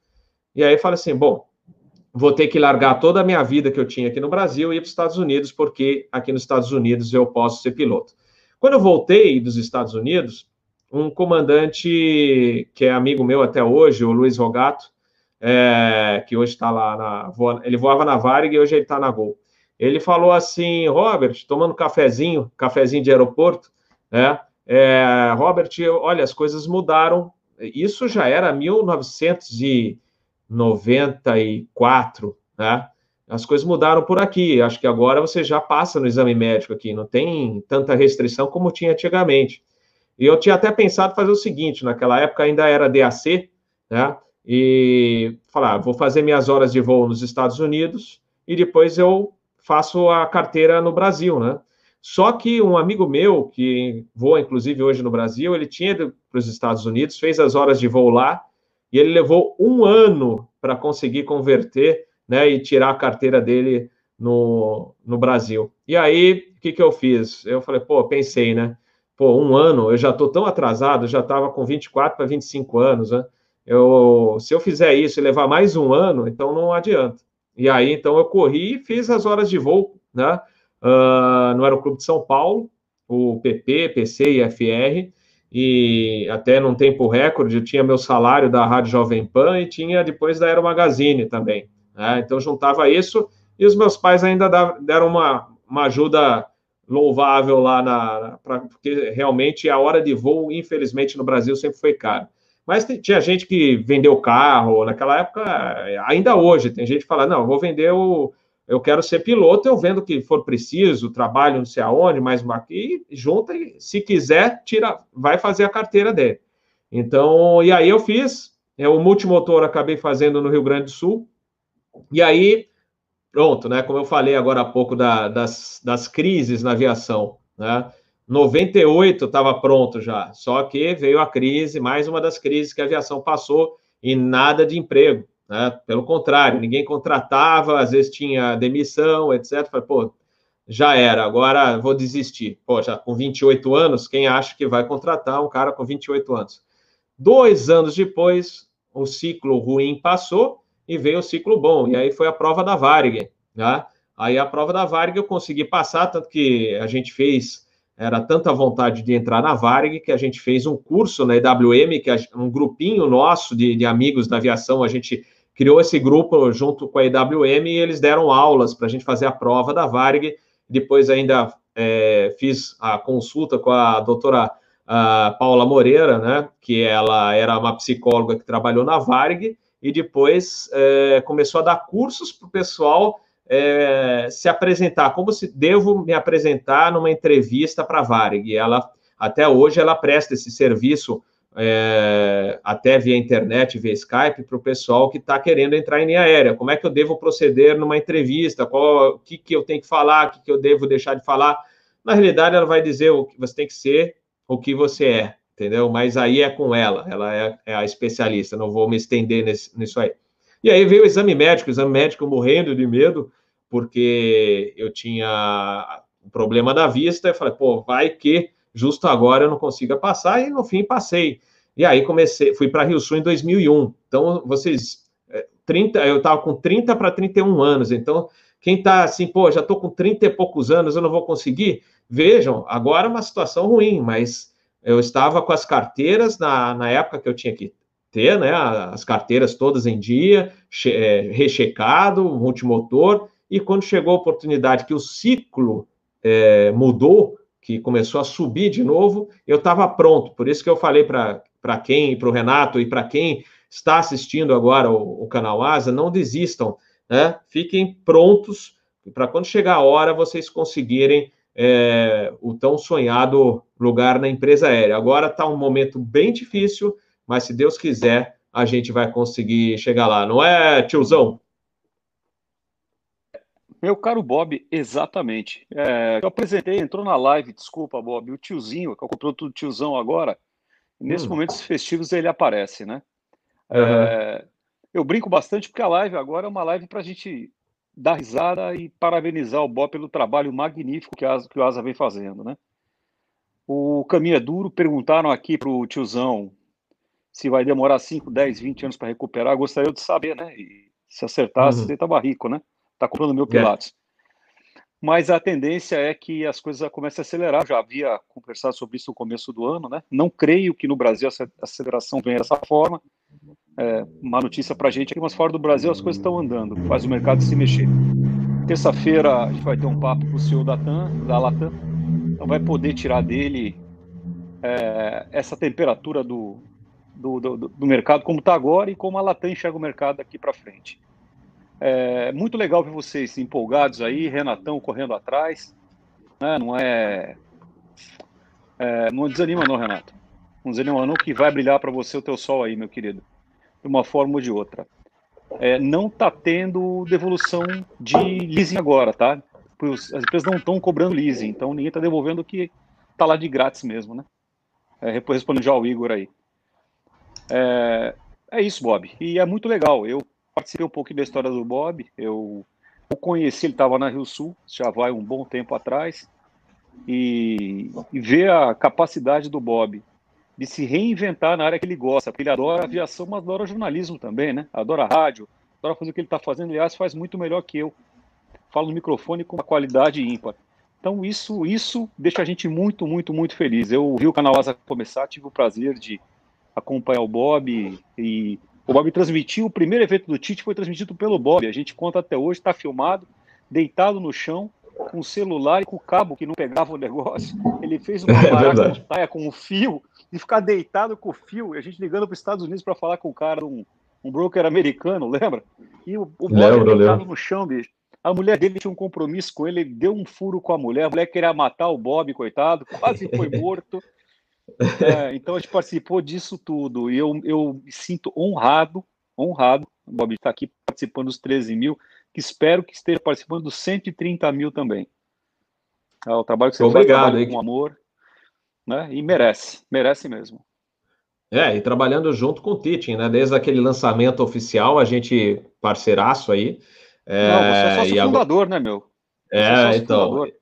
Speaker 1: E aí falei assim: bom, vou ter que largar toda a minha vida que eu tinha aqui no Brasil e ir para os Estados Unidos, porque aqui nos Estados Unidos eu posso ser piloto. Quando eu voltei dos Estados Unidos, um comandante que é amigo meu até hoje, o Luiz Rogato, é, que hoje está lá na. voa- Ele voava na Varig e hoje ele está na Gol. Ele falou assim, Robert, tomando cafezinho, cafezinho de aeroporto, né? É, Robert, olha, as coisas mudaram. Isso já era 1994, né? As coisas mudaram por aqui. Acho que agora você já passa no exame médico aqui, não tem tanta restrição como tinha antigamente. E eu tinha até pensado fazer o seguinte: naquela época ainda era DAC, né? E falar, vou fazer minhas horas de voo nos Estados Unidos e depois eu faço a carteira no Brasil, né? Só que um amigo meu, que voa inclusive hoje no Brasil, ele tinha ido para os Estados Unidos, fez as horas de voo lá, e ele levou um ano para conseguir converter né, e tirar a carteira dele no, no Brasil. E aí, o que, que eu fiz? Eu falei, pô, pensei, né? Pô, um ano, eu já estou tão atrasado, já estava com 24 para 25 anos, né? Eu, se eu fizer isso e levar mais um ano, então não adianta. E aí, então, eu corri e fiz as horas de voo, né? Uh, no Aeroclube de São Paulo, o PP, PC e FR, e até num tempo recorde, eu tinha meu salário da Rádio Jovem Pan e tinha depois da Aero Magazine também. Né? Então, juntava isso, e os meus pais ainda deram uma, uma ajuda louvável lá, na, pra, porque realmente a hora de voo, infelizmente, no Brasil sempre foi caro. Mas tinha gente que vendeu carro naquela época, ainda hoje, tem gente que fala, não, vou vender o, eu quero ser piloto, eu vendo que for preciso, trabalho não sei aonde, mais uma aqui, junta e, se quiser, tira, vai fazer a carteira dele. Então, e aí eu fiz, é, o multimotor acabei fazendo no Rio Grande do Sul, e aí, pronto, né, como eu falei agora há pouco da, das, das crises na aviação, né, 98 estava pronto já, só que veio a crise, mais uma das crises que a aviação passou, e nada de emprego. Né? Pelo contrário, ninguém contratava, às vezes tinha demissão, etc. Falei, pô, já era, agora vou desistir. Pô, já com 28 anos, quem acha que vai contratar um cara com 28 anos? Dois anos depois, o ciclo ruim passou e veio o ciclo bom. E aí foi a prova da Varig. Né? Aí a prova da Varig eu consegui passar, tanto que a gente fez, era tanta vontade de entrar na Varig que a gente fez um curso na EWM, que é um grupinho nosso de, de amigos da aviação, a gente criou esse grupo junto com a IWM e eles deram aulas para a gente fazer a prova da Varg. Depois ainda é, fiz a consulta com a doutora a Paula Moreira, né, que ela era uma psicóloga que trabalhou na Varg, e depois é, começou a dar cursos para o pessoal é, se apresentar, como se devo me apresentar numa entrevista para a Varg. Ela, até hoje, ela presta esse serviço é, até via internet, via Skype, para o pessoal que está querendo entrar em linha aérea. Como é que eu devo proceder numa entrevista? O que, que eu tenho que falar? O que, que eu devo deixar de falar? Na realidade, ela vai dizer o que você tem que ser, o que você é, entendeu? Mas aí é com ela, ela é, é a especialista, não vou me estender nesse, nisso aí. E aí veio o exame médico, o exame médico morrendo de medo, porque eu tinha um problema da vista, eu falei, pô, vai que justo agora eu não consiga passar, e no fim passei. E aí comecei, fui para Rio Sul em 2001. Então, vocês, 30, é, eu estava com 30 para 31 anos, então quem está assim, pô, já estou com 30 e poucos anos, eu não vou conseguir. Vejam, agora é uma situação ruim, mas eu estava com as carteiras na, na época que eu tinha que ter, né? As carteiras todas em dia, é, rechecado, multimotor, e quando chegou a oportunidade que o ciclo é, mudou, que começou a subir de novo, eu estava pronto. Por isso que eu falei para quem, para o Renato e para quem está assistindo agora o, o, canal Asa, não desistam, né? Fiquem prontos para quando chegar a hora vocês conseguirem é, o tão sonhado lugar na empresa aérea. Agora está um momento bem difícil, mas se Deus quiser, a gente vai conseguir chegar lá, não é, tiozão?
Speaker 4: Meu caro Bob, exatamente. É, eu apresentei, entrou na live, desculpa, Bob, o tiozinho, que eu comprei tudo tiozão agora. Nesses hum. momentos festivos ele aparece, né? Uhum. É, eu brinco bastante porque a live agora é uma live para a gente dar risada e parabenizar o Bob pelo trabalho magnífico que, a, que o Asa vem fazendo, né? O caminho é duro. Perguntaram aqui para o tiozão se vai demorar 5, 10, 20 anos para recuperar. Gostaria de saber, né? E se acertasse, uhum. ele estava rico, né? Está comprando mil é. Pilates. É. Mas a tendência é que as coisas comecem a acelerar. Já havia conversado sobre isso no começo do ano, né? Não creio que no Brasil essa aceleração venha dessa forma. É, uma notícia para a gente é que, mas fora do Brasil, as coisas estão andando, faz o mercado se mexer. Terça-feira a gente vai ter um papo com o CEO da, TAM, da Latam, então vai poder tirar dele é, essa temperatura do, do, do, do mercado, como está agora, e como a Latam enxerga o mercado daqui para frente. É muito legal ver vocês empolgados aí, Renatão correndo atrás. Né? Não é, é, Não desanima, não, Renato. Não desanima, não, que vai brilhar para você o teu sol aí, meu querido. De uma forma ou de outra. É, não está tendo devolução de leasing agora, tá? As empresas não estão cobrando leasing, então ninguém está devolvendo o que está lá de grátis mesmo, né? É, respondendo já ao Igor aí. É, é isso, Bob. E é muito legal. Eu participei um pouco da história do Bob. Eu o conheci, ele estava na Rio Sul, já vai um bom tempo atrás, e, e ver a capacidade do Bob de se reinventar na área que ele gosta, porque ele adora aviação, mas adora jornalismo também, né? Adora rádio, adora fazer o que ele está fazendo, aliás, faz muito melhor que eu. Falo no microfone com uma qualidade ímpar. Então, isso, isso deixa a gente muito, muito, muito feliz. Eu vi o canal Asa começar, tive o prazer de acompanhar o Bob e o Bob transmitiu, o primeiro evento do Tite foi transmitido pelo Bob. A gente conta até hoje, está filmado, deitado no chão, com o celular e com o cabo que não pegava o negócio. Ele fez uma é maraca com o fio e ficar deitado com o fio. E a gente ligando para os Estados Unidos para falar com o cara, um, um broker americano, lembra? E o, o Bob lembro, deitado lembro. no chão, bicho. A mulher dele tinha um compromisso com ele, ele deu um furo com a mulher, a mulher queria matar o Bob, coitado, quase foi morto. É, então a gente participou disso tudo e eu, eu me sinto honrado, honrado, Bob está aqui participando dos 13 mil, que espero que esteja participando dos 130 mil também. É o trabalho que você
Speaker 1: Obrigado,
Speaker 4: faz com amor, né? E merece, merece mesmo.
Speaker 1: É, e trabalhando junto com o Teaching, né? Desde aquele lançamento oficial, a gente parceiraço aí.
Speaker 4: É, Não, você é sócio fundador,
Speaker 1: agora...
Speaker 4: né, meu?
Speaker 1: é, então. Fundador.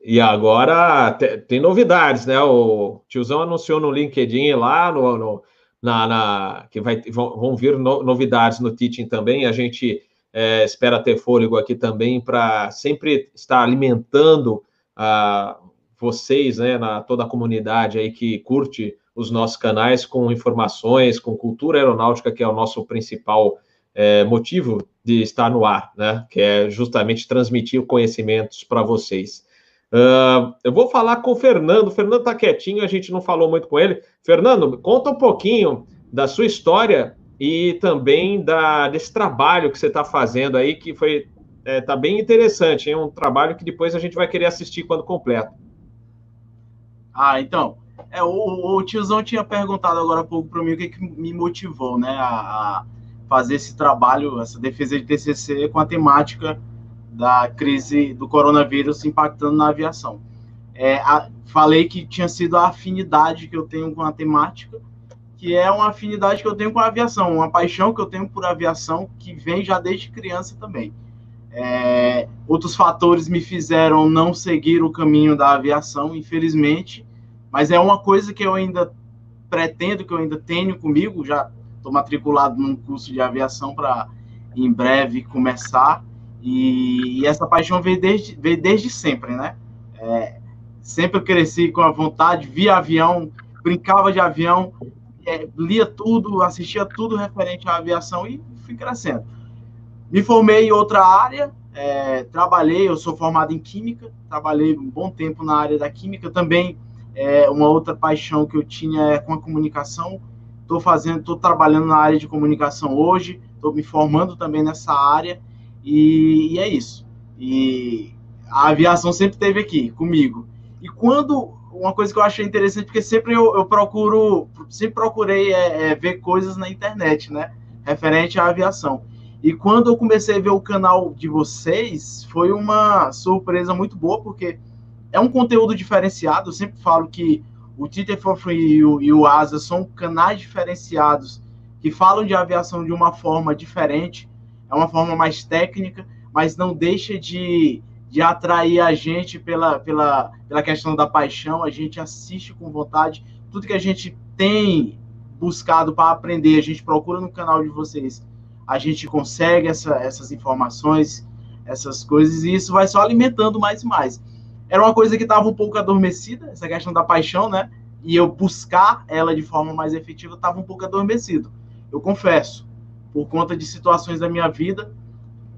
Speaker 1: E agora tem novidades, né? O tiozão anunciou no LinkedIn lá, no, no na, na, que vai, vão, vão vir no, novidades no Teaching também. A gente é, espera ter fôlego aqui também para sempre estar alimentando a vocês, né, na toda a comunidade aí que curte os nossos canais com informações, com cultura aeronáutica, que é o nosso principal é, motivo de estar no ar, né? Que é justamente transmitir conhecimentos para vocês. Uh, eu vou falar com o Fernando. O Fernando está quietinho, a gente não falou muito com ele. Fernando, conta um pouquinho da sua história e também da, desse trabalho que você está fazendo aí, que foi é, tá bem interessante, é um trabalho que depois a gente vai querer assistir quando completo.
Speaker 6: Ah, então, é, o, o tiozão tinha perguntado agora há pouco para mim o que, que me motivou, né, a, a, fazer esse trabalho, essa defesa de TCC com a temática da crise do coronavírus impactando na aviação. É, a, falei que tinha sido a afinidade que eu tenho com a temática, que é uma afinidade que eu tenho com a aviação, uma paixão que eu tenho por aviação que vem já desde criança também. É, outros fatores me fizeram não seguir o caminho da aviação, infelizmente, mas é uma coisa que eu ainda pretendo, que eu ainda tenho comigo. Já estou matriculado num curso de aviação para em breve começar. E, e, essa paixão veio desde, veio desde sempre, né? É, sempre cresci com a vontade, via avião, brincava de avião, é, lia tudo, assistia tudo referente à aviação e fui crescendo. Me formei em outra área, é, trabalhei, eu sou formado em Química, trabalhei um bom tempo na área da Química, também é, uma outra paixão que eu tinha é com a comunicação, estou fazendo, estou trabalhando na área de comunicação hoje, estou me formando também nessa área, e, e, é isso. E a aviação sempre esteve aqui comigo. E quando uma coisa que eu achei interessante, porque sempre eu, eu procuro, sempre procurei é, é, ver coisas na internet, né, referente à aviação. E quando eu comecei a ver o canal de vocês, foi uma surpresa muito boa, porque é um conteúdo diferenciado. Eu sempre falo que o Twitter for Free e o, e o Asa são canais diferenciados que falam de aviação de uma forma diferente, é uma forma mais técnica, mas não deixa de, de atrair a gente pela, pela, pela questão da paixão. A gente assiste com vontade. Tudo que a gente tem buscado para aprender, a gente procura no canal de vocês a gente consegue essa, essas informações, essas coisas, e isso vai só alimentando mais e mais. Era uma coisa que estava um pouco adormecida, essa questão da paixão, né? E eu buscar ela de forma mais efetiva estava um pouco adormecido. Eu confesso, por conta de situações da minha vida,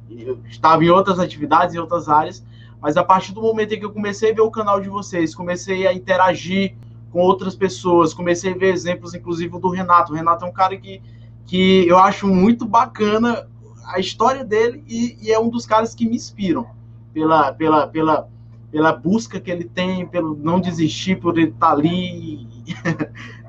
Speaker 6: eu estava em outras atividades, em outras áreas, mas a partir do momento em que eu comecei a ver o canal de vocês, comecei a interagir com outras pessoas, comecei a ver exemplos, inclusive do Renato. O Renato é um cara que que eu acho muito bacana a história dele e, e, é um dos caras que me inspiram pela, pela, pela, pela busca que ele tem, pelo não desistir, por ele estar tá ali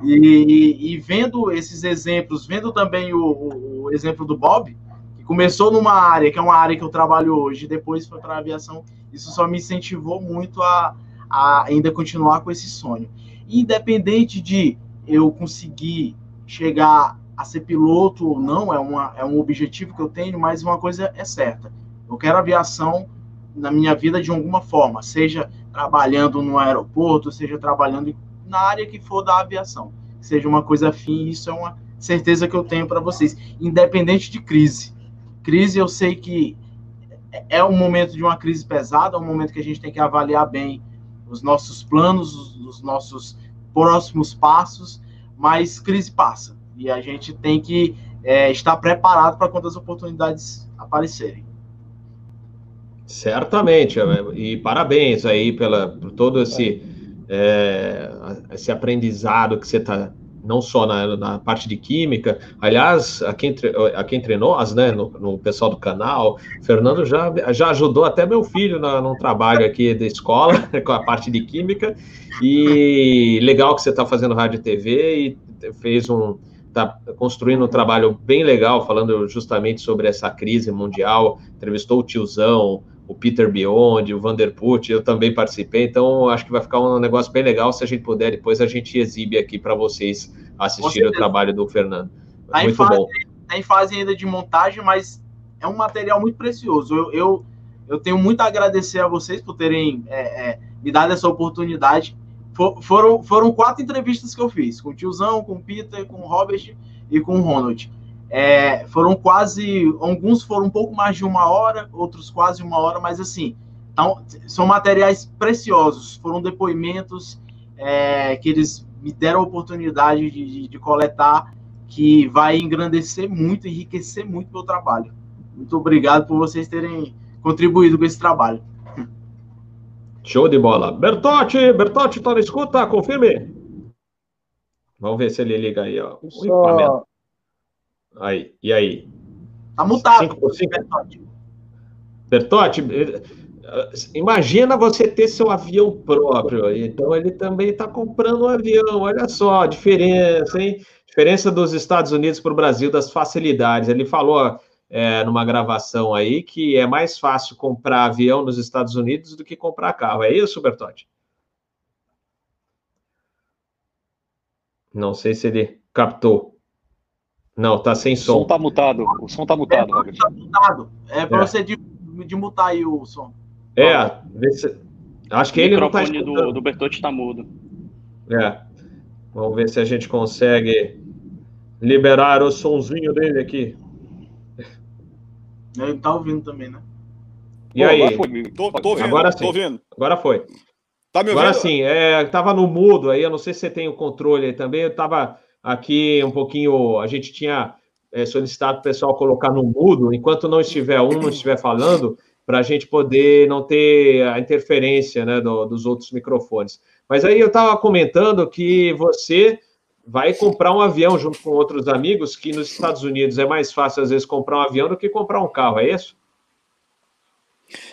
Speaker 6: e, e, vendo esses exemplos, vendo também o, o, exemplo do Bob, que começou numa área que é uma área que eu trabalho hoje, depois foi para a aviação, isso só me incentivou muito a, a ainda continuar com esse sonho. Independente de eu conseguir chegar a ser piloto ou não é, uma, é um objetivo que eu tenho, mas uma coisa é certa. Eu quero aviação na minha vida de alguma forma, seja trabalhando no aeroporto, seja trabalhando na área que for da aviação. Seja uma coisa afim, isso é uma certeza que eu tenho para vocês, independente de crise. Crise, eu sei que é um momento de uma crise pesada, é um momento que a gente tem que avaliar bem os nossos planos, os, os nossos próximos passos, mas crise passa e a gente tem que é, estar preparado para quando as oportunidades aparecerem.
Speaker 1: Certamente, e parabéns aí pela, por todo esse, é, esse aprendizado que você está não só na, na, parte de química. Aliás, a quem, a entre nós, né, no, no, pessoal do canal, Fernando já, já ajudou até meu filho na, num trabalho aqui da escola, com a parte de química. E legal que você está fazendo rádio e TV e fez um. Está construindo um trabalho bem legal, falando justamente sobre essa crise mundial. Entrevistou o tiozão, o Peter Beyond, o Vanderput, eu também participei, então acho que vai ficar um negócio bem legal. Se a gente puder, depois a gente exibe aqui para vocês assistirem o trabalho do Fernando.
Speaker 6: Tá muito fase, bom. Está em fase ainda de montagem, mas é um material muito precioso. Eu, eu, eu tenho muito a agradecer a vocês por terem é, é, me dado essa oportunidade. For, foram, foram quatro entrevistas que eu fiz, com o Tiozão, com o Peter, com o Robert e com o Ronald. É, foram quase, alguns foram um pouco mais de uma hora, outros quase uma hora, mas assim, então, são materiais preciosos, foram depoimentos é, que eles me deram a oportunidade de, de, de, coletar, que vai engrandecer muito, enriquecer muito meu trabalho. Muito obrigado por vocês terem contribuído com esse trabalho.
Speaker 1: Show de bola. Bertotti, Bertotti, tá na escuta? Confirme. Vamos ver se ele liga aí, ó. O
Speaker 2: Só...
Speaker 1: Aí, e aí?
Speaker 6: Tá mutado.
Speaker 1: 5 por 5. Bertotti. Bertotti, eh, imagina você ter seu avião próprio. Então ele também está comprando um avião. Olha só a diferença, hein? Diferença dos Estados Unidos para o Brasil, das facilidades. Ele falou é, numa gravação aí que é mais fácil comprar avião nos Estados Unidos do que comprar carro. É isso, Bertotti? Não sei se ele captou. Não, tá sem som.
Speaker 4: O som tá mutado. O som tá mutado,
Speaker 6: é, tá mutado. É para é. você de, de mutar aí o som.
Speaker 1: É, se... acho que o ele não tá
Speaker 3: escutando. do, do Bertotti tá mudo.
Speaker 1: É. Vamos ver se a gente consegue liberar o sonzinho dele aqui.
Speaker 6: Ele tá ouvindo também, né?
Speaker 1: E Pô, aí?
Speaker 5: Tô, tô ouvindo,
Speaker 1: agora sim.
Speaker 5: Tô ouvindo.
Speaker 1: Agora foi.
Speaker 5: Tá me ouvindo?
Speaker 1: Agora sim, é, tava no mudo aí, eu não sei se você tem o controle aí também, eu tava aqui um pouquinho, a gente tinha é, solicitado o pessoal colocar no mudo, enquanto não estiver um, não estiver falando, para a gente poder não ter a interferência né, do, dos outros microfones. Mas aí eu estava comentando que você vai comprar um avião junto com outros amigos, que nos Estados Unidos é mais fácil, às vezes, comprar um avião do que comprar um carro, é isso?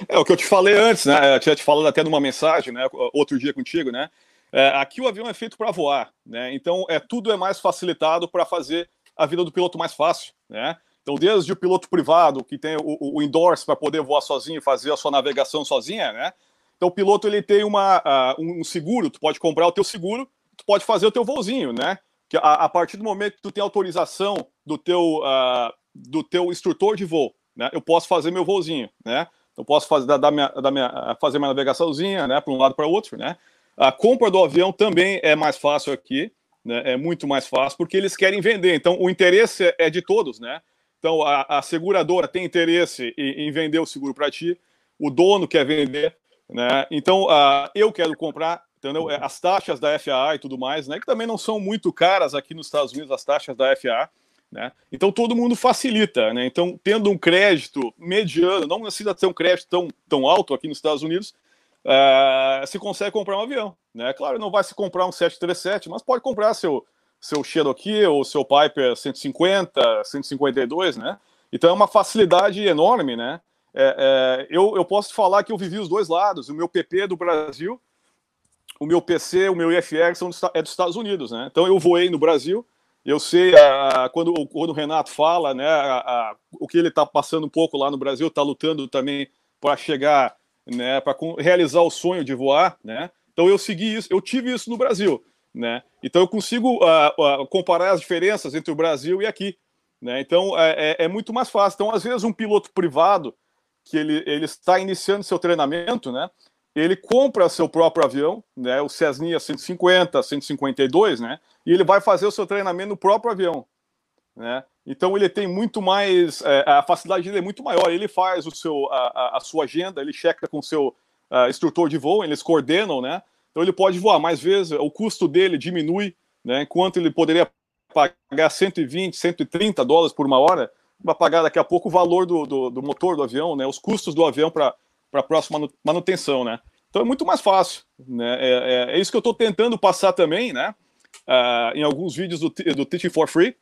Speaker 5: É o que eu te falei antes, né? Eu tinha te falado até numa mensagem, né? Outro dia contigo, né? É, aqui o avião é feito para voar, né? Então é tudo é mais facilitado para fazer a vida do piloto mais fácil, né? Então desde o piloto privado que tem o, o endorse para poder voar sozinho, fazer a sua navegação sozinha, né? Então o piloto ele tem uma, uh, um seguro, tu pode comprar o teu seguro, tu pode fazer o teu voozinho, né? Que a, a partir do momento que tu tem autorização do teu uh, do teu instrutor de voo, né? Eu posso fazer meu voozinho, né? Eu posso fazer da, minha, da minha, fazer minha navegaçãozinha, né? Para um lado para o outro, né? A compra do avião também é mais fácil aqui, né? é muito mais fácil, porque eles querem vender. Então, o interesse é de todos, né? Então, a, a seguradora tem interesse em, em vender o seguro para ti, o dono quer vender, né? Então, uh, eu quero comprar, entendeu? É, as taxas da FAA e tudo mais, né? Que também não são muito caras aqui nos Estados Unidos, as taxas da FAA, né? Então, todo mundo facilita, né? Então, tendo um crédito mediano, não precisa ter um crédito tão, tão alto aqui nos Estados Unidos, uh, se consegue comprar um avião. Né? Claro, não vai se comprar um 737, mas pode comprar seu, seu Cherokee ou seu Piper 150, 152, né? Então é uma facilidade enorme, né? É, é, eu, eu posso falar que eu vivi os dois lados. O meu PP do Brasil, o meu PC, o meu IFR são dos, é dos Estados Unidos, né? Então eu voei no Brasil, eu sei a, quando, quando o Renato fala, né, a, a, o que ele está passando um pouco lá no Brasil, está lutando também para chegar né, para realizar o sonho de voar, né? Então eu segui isso, eu tive isso no Brasil, né? Então eu consigo uh, uh, comparar as diferenças entre o Brasil e aqui, né? Então é, é, é, muito mais fácil. Então às vezes um piloto privado que ele, ele está iniciando seu treinamento, né? Ele compra seu próprio avião, né? O Cessna 150, 152, né? E ele vai fazer o seu treinamento no próprio avião, né? Então ele tem muito mais, é, a facilidade dele é muito maior. Ele faz o seu, a, a sua agenda, ele checa com o seu uh, instrutor de voo, eles coordenam, né? Então ele pode voar mais vezes, o custo dele diminui, né? Enquanto ele poderia pagar 120, 130 dólares por uma hora, vai pagar daqui a pouco o valor do, do, do motor do avião, né? Os custos do avião para a próxima manutenção, né? Então é muito mais fácil, né? É, é, é isso que eu estou tentando passar também, né? uh, em alguns vídeos do, do Teaching for Free,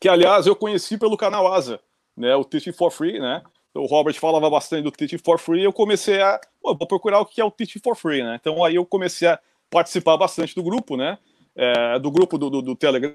Speaker 5: que aliás eu conheci pelo canal Asa, né, o Teaching for Free, né? O Robert falava bastante do Teaching for Free, eu comecei a, vou procurar o que é o Teaching for Free, né? Então aí eu comecei a participar bastante do grupo, né? É, do grupo do, do, do, Telegram,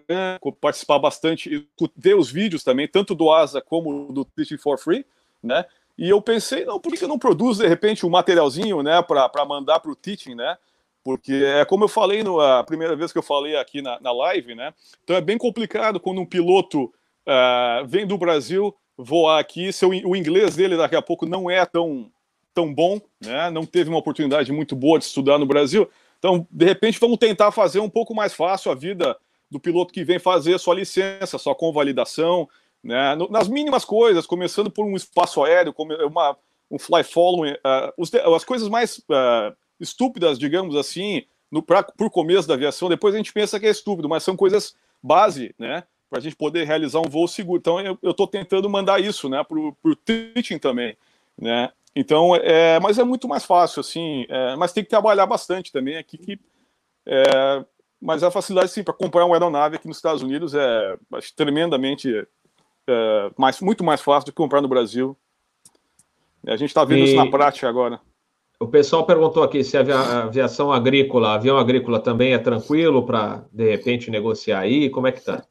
Speaker 5: participar bastante, ver os vídeos também, tanto do Asa como do Teaching for Free, né? E eu pensei, não, por que eu não produzo de repente um materialzinho, né, para mandar para o Teaching, né? Porque é como eu falei no, a primeira vez que eu falei aqui na, na live, né? Então é bem complicado quando um piloto uh, vem do Brasil voar aqui, seu, o inglês dele daqui a pouco não é tão, tão bom, né? Não teve uma oportunidade muito boa de estudar no Brasil. Então, de repente, vamos tentar fazer um pouco mais fácil a vida do piloto que vem fazer sua licença, sua convalidação, né? nas mínimas coisas, começando por um espaço aéreo, uma, um fly following, uh, as coisas mais uh, estúpidas, digamos assim, no, pra, por começo da aviação, depois a gente pensa que é estúpido, mas são coisas base, né? Para a gente poder realizar um voo seguro. Então, eu estou tentando mandar isso, né? Para o teaching também, né? Então, é, mas é muito mais fácil, assim, é, mas tem que trabalhar bastante também aqui, que, é, mas a facilidade, sim, para comprar uma aeronave aqui nos Estados Unidos é acho, tremendamente é, mais, muito mais fácil do que comprar no Brasil. A gente está vendo e... isso na prática agora.
Speaker 1: O pessoal perguntou aqui se a aviação agrícola, avião agrícola também é tranquilo para, de repente, negociar aí, como é que está?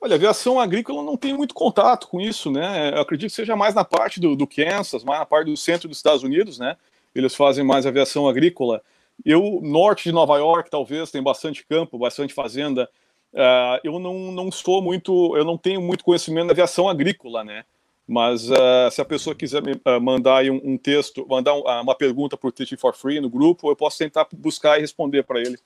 Speaker 5: Olha, a aviação agrícola não tem muito contato com isso, né? Eu acredito que seja mais na parte do, do Kansas, mais na parte do centro dos Estados Unidos, né? Eles fazem mais aviação agrícola. Eu, norte de Nova York, talvez, tem bastante campo, bastante fazenda. Uh, eu não, não sou muito, eu não tenho muito conhecimento da aviação agrícola, né? Mas uh, se a pessoa quiser me uh, mandar um, um, texto, mandar um, uma pergunta por Teaching for Free no grupo, eu posso tentar buscar e responder para ele.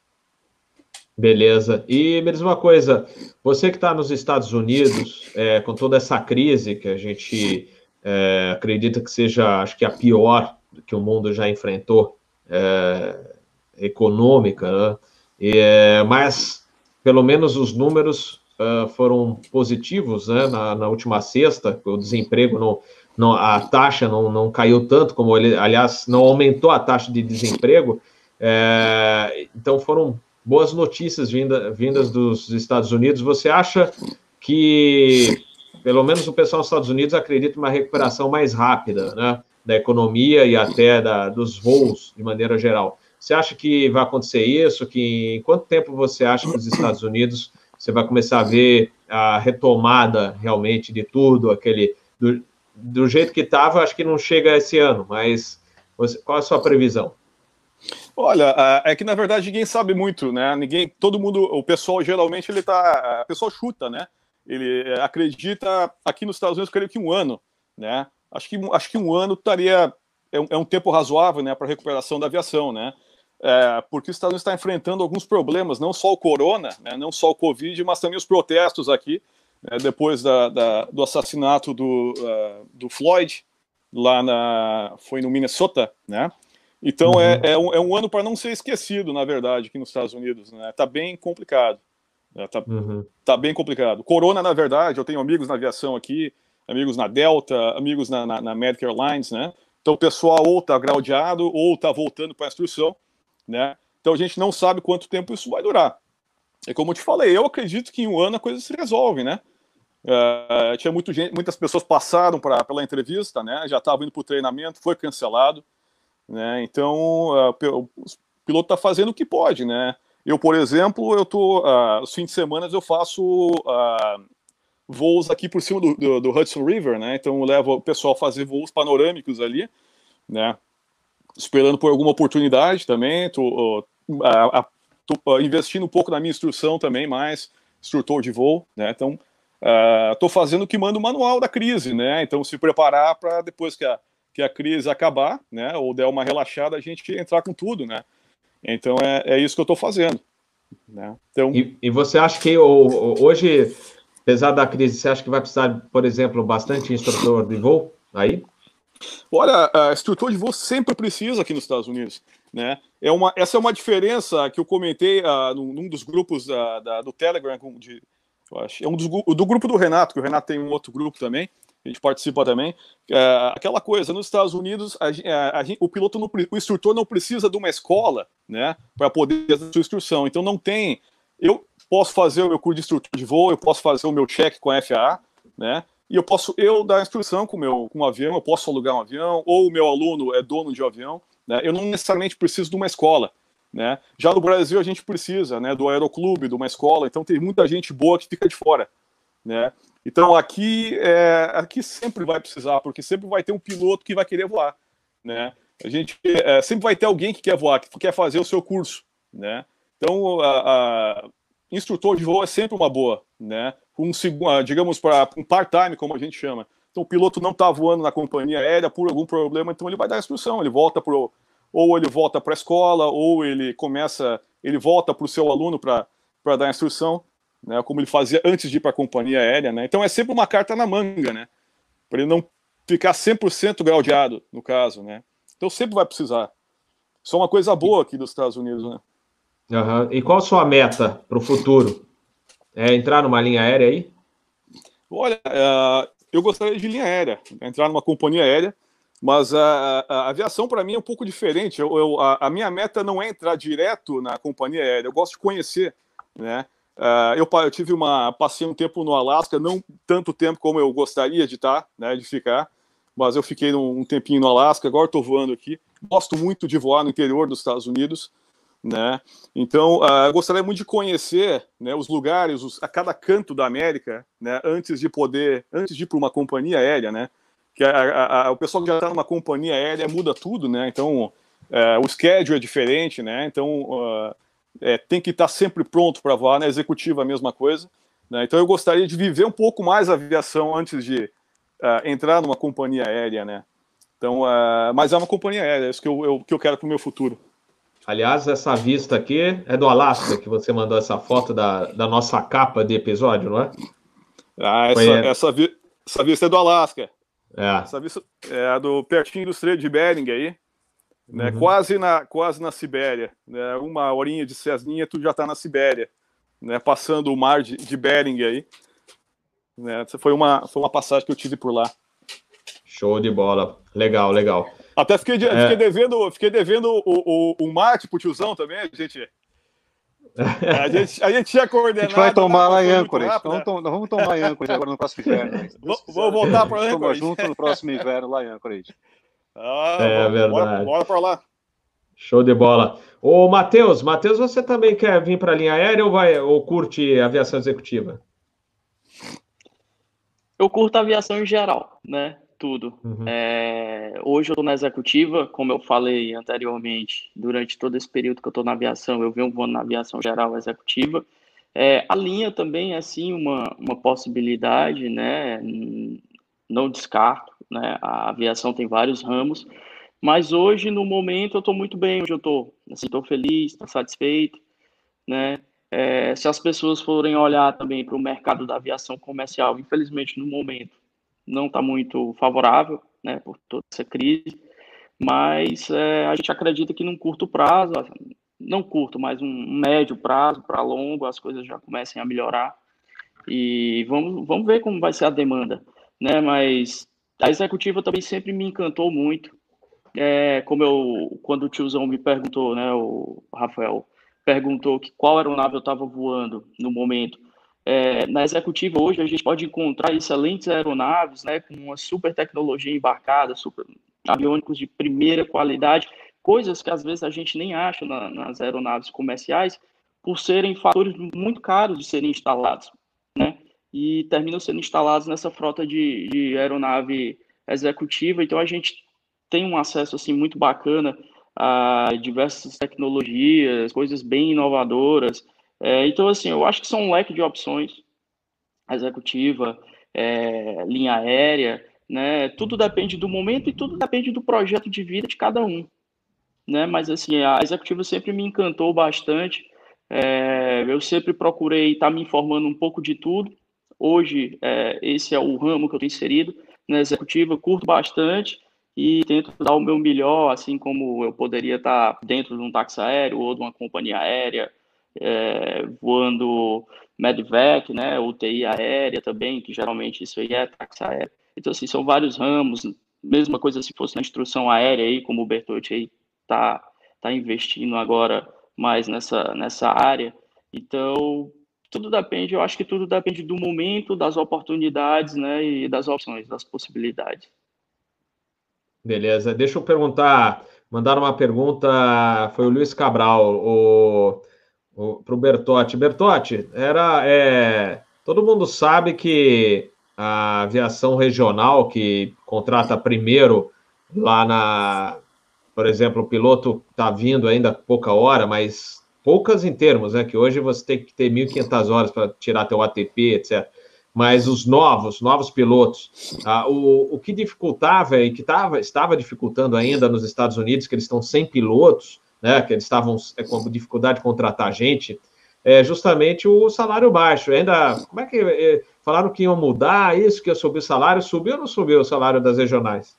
Speaker 1: Beleza. E me diz uma coisa, você que está nos Estados Unidos, é, com toda essa crise que a gente é, acredita que seja, acho que a pior que o mundo já enfrentou, é, econômica, né? mas pelo menos os números uh, foram positivos né? na, na, última sexta, o desemprego não, não a taxa não, não caiu tanto como ele, aliás, não aumentou a taxa de desemprego, é, então foram boas notícias vinda, vindas dos Estados Unidos. Você acha que, pelo menos o pessoal dos Estados Unidos acredita em uma recuperação mais rápida né, da economia e até da, dos voos, de maneira geral? Você acha que vai acontecer isso? Que em quanto tempo você acha que os Estados Unidos você vai começar a ver a retomada realmente de tudo, aquele do, do jeito que estava, acho que não chega esse ano, mas você, qual a sua previsão?
Speaker 5: Olha, é que na verdade ninguém sabe muito, né? Ninguém, todo mundo, o pessoal geralmente ele tá, a pessoa chuta, né? Ele é, acredita aqui nos Estados Unidos, creio que um ano, né? Acho que acho que um ano estaria é um, é um tempo razoável, né, para recuperação da aviação, né? É, porque os Estados Unidos está enfrentando alguns problemas, não só o corona, né, não só o Covid, mas também os protestos aqui, né, depois da, da, do assassinato do, uh, do Floyd, lá na, foi no Minnesota, né? Então é, uhum. é, é, um, é um ano para não ser esquecido, na verdade, aqui nos Estados Unidos. Né? Tá bem complicado. Né? Tá, uhum. tá bem complicado. Corona, na verdade, eu tenho amigos na aviação aqui, amigos na Delta, amigos na, na, na Medic Airlines, né? Então o pessoal ou tá graudeado ou tá voltando para a instrução, né? Então a gente não sabe quanto tempo isso vai durar. É como eu te falei, eu acredito que em um ano a coisa se resolve, né? Uh, tinha muito gente, muitas pessoas passaram pra, pela entrevista, né? Já estavam indo para o treinamento, foi cancelado. Né? Então, uh, o piloto está fazendo o que pode, né? Eu, por exemplo, eu tô, uh, os fins de semana eu faço uh, voos aqui por cima do, do, do, Hudson River, né? Então eu levo o pessoal a fazer voos panorâmicos ali, né? Esperando por alguma oportunidade também. Tô, uh, tô investindo um pouco na minha instrução também, mais instrutor de voo, né? Então estou fazendo o que manda o manual da crise, né? Então se preparar para depois que a que a crise acabar, né, ou der uma relaxada, a gente entrar com tudo, né? Então é, é isso que eu estou fazendo. Né? Então...
Speaker 1: E, e, você acha que hoje, apesar da crise, você acha que vai precisar, por exemplo, bastante instrutor de voo aí?
Speaker 5: Olha, uh, instrutor de voo sempre precisa aqui nos Estados Unidos. Né? É uma, essa é uma diferença que eu comentei uh, num, num dos grupos uh, da, do Telegram, de, acho, é um dos, do grupo do Renato, que o Renato tem um outro grupo também, a gente participa também. É, aquela coisa, nos Estados Unidos, a, a, a, o piloto, não, o instrutor não precisa de uma escola, né, para poder fazer a sua instrução. Então não tem eu posso fazer o meu curso de instrutor de voo, eu posso fazer o meu check com a FAA, né? E eu posso eu dar instrução com meu com um avião, eu posso alugar um avião, ou o meu aluno é dono de um avião, né? Eu não necessariamente preciso de uma escola, né? Já no Brasil a gente precisa, né, do aeroclube, de uma escola, então tem muita gente boa que fica de fora, né? Então aqui é, aqui sempre vai precisar, porque sempre vai ter um piloto que vai querer voar, né? A gente é, sempre vai ter alguém que quer voar, que quer fazer o seu curso, né? Então a, a instrutor de voo é sempre uma boa, né? Um digamos para um part-time, como a gente chama. Então o piloto não está voando na companhia aérea por algum problema, então ele vai dar instrução, ele volta pro ou ele volta para a escola, ou ele começa, ele volta para o seu aluno para dar instrução, né, como ele fazia antes de ir para a companhia aérea. Né? Então é sempre uma carta na manga, né? Para ele não ficar 100% graudeado, no caso. Né? Então sempre vai precisar. Isso é uma coisa boa aqui dos Estados Unidos. Né?
Speaker 1: Uhum. E qual a sua meta para o futuro? É entrar numa linha aérea aí?
Speaker 5: Olha, uh, eu gostaria de linha aérea, entrar numa companhia aérea. Mas a, a aviação, para mim, é um pouco diferente. Eu, eu, a, a, minha meta não é entrar direto na companhia aérea, eu gosto de conhecer. Né? Uh, eu, eu, tive uma. Passei um tempo no Alasca, não tanto tempo como eu gostaria de estar, né, de ficar, mas eu fiquei um, um tempinho no Alasca, agora estou voando aqui. Gosto muito de voar no interior dos Estados Unidos. Né? Então, uh, eu gostaria muito de conhecer né, os lugares, os, a cada canto da América, né, antes de poder, antes de ir para uma companhia aérea, né? que a, a, o pessoal que já está numa companhia aérea muda tudo, né? Então, é, o schedule é diferente, né? Então, uh, é, tem que estar tá sempre pronto para voar, né? executiva a mesma coisa. Né? Então, eu gostaria de viver um pouco mais a aviação antes de uh, entrar numa companhia aérea, né? Então, uh, mas é uma companhia aérea, é isso que eu, eu que eu quero para o meu futuro.
Speaker 1: Aliás, essa vista aqui é do Alasca, que você mandou essa foto da, da nossa capa de episódio, não é?
Speaker 5: Ah, essa, essa, vi, essa vista é do Alasca.
Speaker 1: É.
Speaker 5: Essa vista é do pertinho do Estreito de Bering aí, né? Uhum. Quase na quase na Sibéria, né? Uma horinha de Cesninha, tu já está na Sibéria, né? Passando o mar de, de Bering aí. Né? Foi uma foi uma passagem que eu tive por lá.
Speaker 1: Show de bola. Legal, legal.
Speaker 5: Até fiquei, de, é. fiquei devendo, fiquei devendo o, o, o mate pro tiozão também, gente. A gente, a gente tinha coordenado. A gente
Speaker 4: vai tomar lá em Anchorage. Então, vamos, vamos tomar em Anchorage agora no próximo inverno.
Speaker 5: Vou voltar para Anchorage.
Speaker 4: Toma junto no próximo inverno lá em Anchorage.
Speaker 1: Ah, é verdade. Bora,
Speaker 5: bora para lá.
Speaker 1: Show de bola. Ô, Matheus, Matheus, você também quer vir para a linha aérea ou, vai, ou curte aviação executiva?
Speaker 3: Eu curto aviação em geral, né? Tudo. Uhum. É, hoje eu estou na executiva, como eu falei anteriormente, durante todo esse período que eu estou na aviação, eu venho voando na aviação geral executiva. É, a linha também é sim uma, uma possibilidade, né? Não descarto, né? A aviação tem vários ramos, mas hoje, no momento, eu estou muito bem, hoje eu estou assim, feliz, estou satisfeito, né? É, se as pessoas forem olhar também para o mercado da aviação comercial, infelizmente, no momento, não está muito favorável, né, por toda essa crise, mas é, a gente acredita que num curto prazo, não curto, mas um médio prazo para longo, as coisas já comecem a melhorar e vamos, vamos ver como vai ser a demanda, né, mas a executiva também sempre me encantou muito, é, como eu, quando o tiozão me perguntou, né, o Rafael perguntou que qual aeronave eu estava voando no momento, é, na executiva hoje a gente pode encontrar excelentes aeronaves, né, com uma super tecnologia embarcada, super aviônicos de primeira qualidade, coisas que às vezes a gente nem acha na, nas aeronaves comerciais, por serem fatores muito caros de serem instalados, né? E terminam sendo instalados nessa frota de, de aeronave executiva. Então a gente tem um acesso assim muito bacana a diversas tecnologias, coisas bem inovadoras. É, então, assim, eu acho que são um leque de opções, executiva, é, linha aérea, né? Tudo depende do momento e tudo depende do projeto de vida de cada um, né? Mas, assim, a executiva sempre me encantou bastante. É, eu sempre procurei estar me informando um pouco de tudo. Hoje, é, esse é o ramo que eu estou inserido na executiva, curto bastante e tento dar o meu melhor, assim como eu poderia estar dentro de um táxi aéreo ou de uma companhia aérea, é, voando medvac, né, UTI aérea também, que geralmente isso aí é táxi aéreo. Então, assim, são vários ramos, mesma coisa se fosse na instrução aérea aí, como o Bertotti aí tá, tá investindo agora mais nessa, nessa área. Então, tudo depende, eu acho que tudo depende do momento, das oportunidades, né, e das opções, das possibilidades.
Speaker 1: Beleza, deixa eu perguntar, mandar uma pergunta, foi o Luiz Cabral, o, para o Bertotti. Bertotti, era, é, todo mundo sabe que a aviação regional, que contrata primeiro lá na, por exemplo, o piloto está vindo ainda pouca hora, mas poucas em termos, né? Que hoje você tem que ter 1.500 horas para tirar teu ATP, etc. Mas os novos, novos pilotos, ah, o, o que dificultava e que tava, estava dificultando ainda nos Estados Unidos, que eles estão sem pilotos, né? Que eles estavam é, com dificuldade de contratar gente, é justamente o salário baixo. Ainda, como é que é, falaram que iam mudar isso, que ia subir o salário? Subiu ou não subiu o salário das regionais?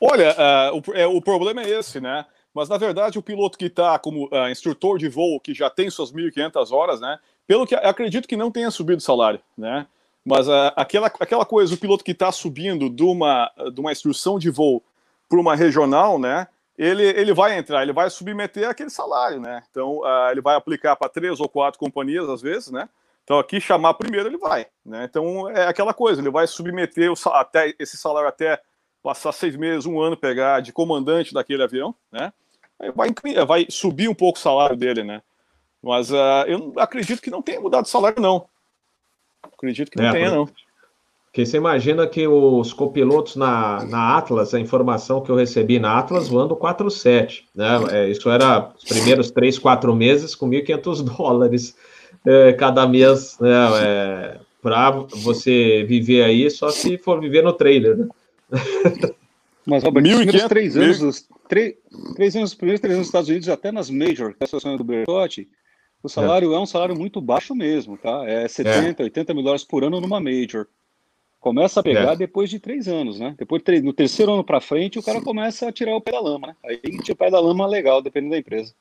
Speaker 5: Olha, uh, o, é, o problema é esse, né? Mas na verdade o piloto que está como uh, instrutor de voo, que já tem suas 1.500 horas, né? Pelo que acredito que não tenha subido o salário, né? Mas uh, aquela, aquela coisa, o piloto que está subindo de uma, de uma instrução de voo para uma regional, né? Ele, ele vai entrar, ele vai submeter aquele salário, né? Então uh, ele vai aplicar para três ou quatro companhias às vezes, né? Então aqui chamar primeiro ele vai, né? Então é aquela coisa, ele vai submeter o, até esse salário até passar seis meses, um ano, pegar de comandante daquele avião, né? Vai, vai subir um pouco o salário dele, né? Mas uh, eu acredito que não tenha mudado o salário, não. Acredito que não é, tenha, não.
Speaker 1: Porque você imagina que os copilotos na, na Atlas, a informação que eu recebi na Atlas, voando 47, né? É, isso era os primeiros três, quatro meses com 1.500 dólares é, cada mês, né? É, para você viver aí, só se for viver no trailer, né?
Speaker 4: Mas, Robert, os primeiros três anos, os, três, três anos, os primeiros três anos dos Estados Unidos, até nas Major, que é a situação do Bertotti, o salário é. é. um salário muito baixo mesmo, tá? É 70, é. 80 mil dólares por ano numa Major. Começa a pegar é. depois de três anos, né? Depois no terceiro ano para frente, o cara começa a tirar o pé da lama, né? Aí tira o pé da lama legal, dependendo da empresa.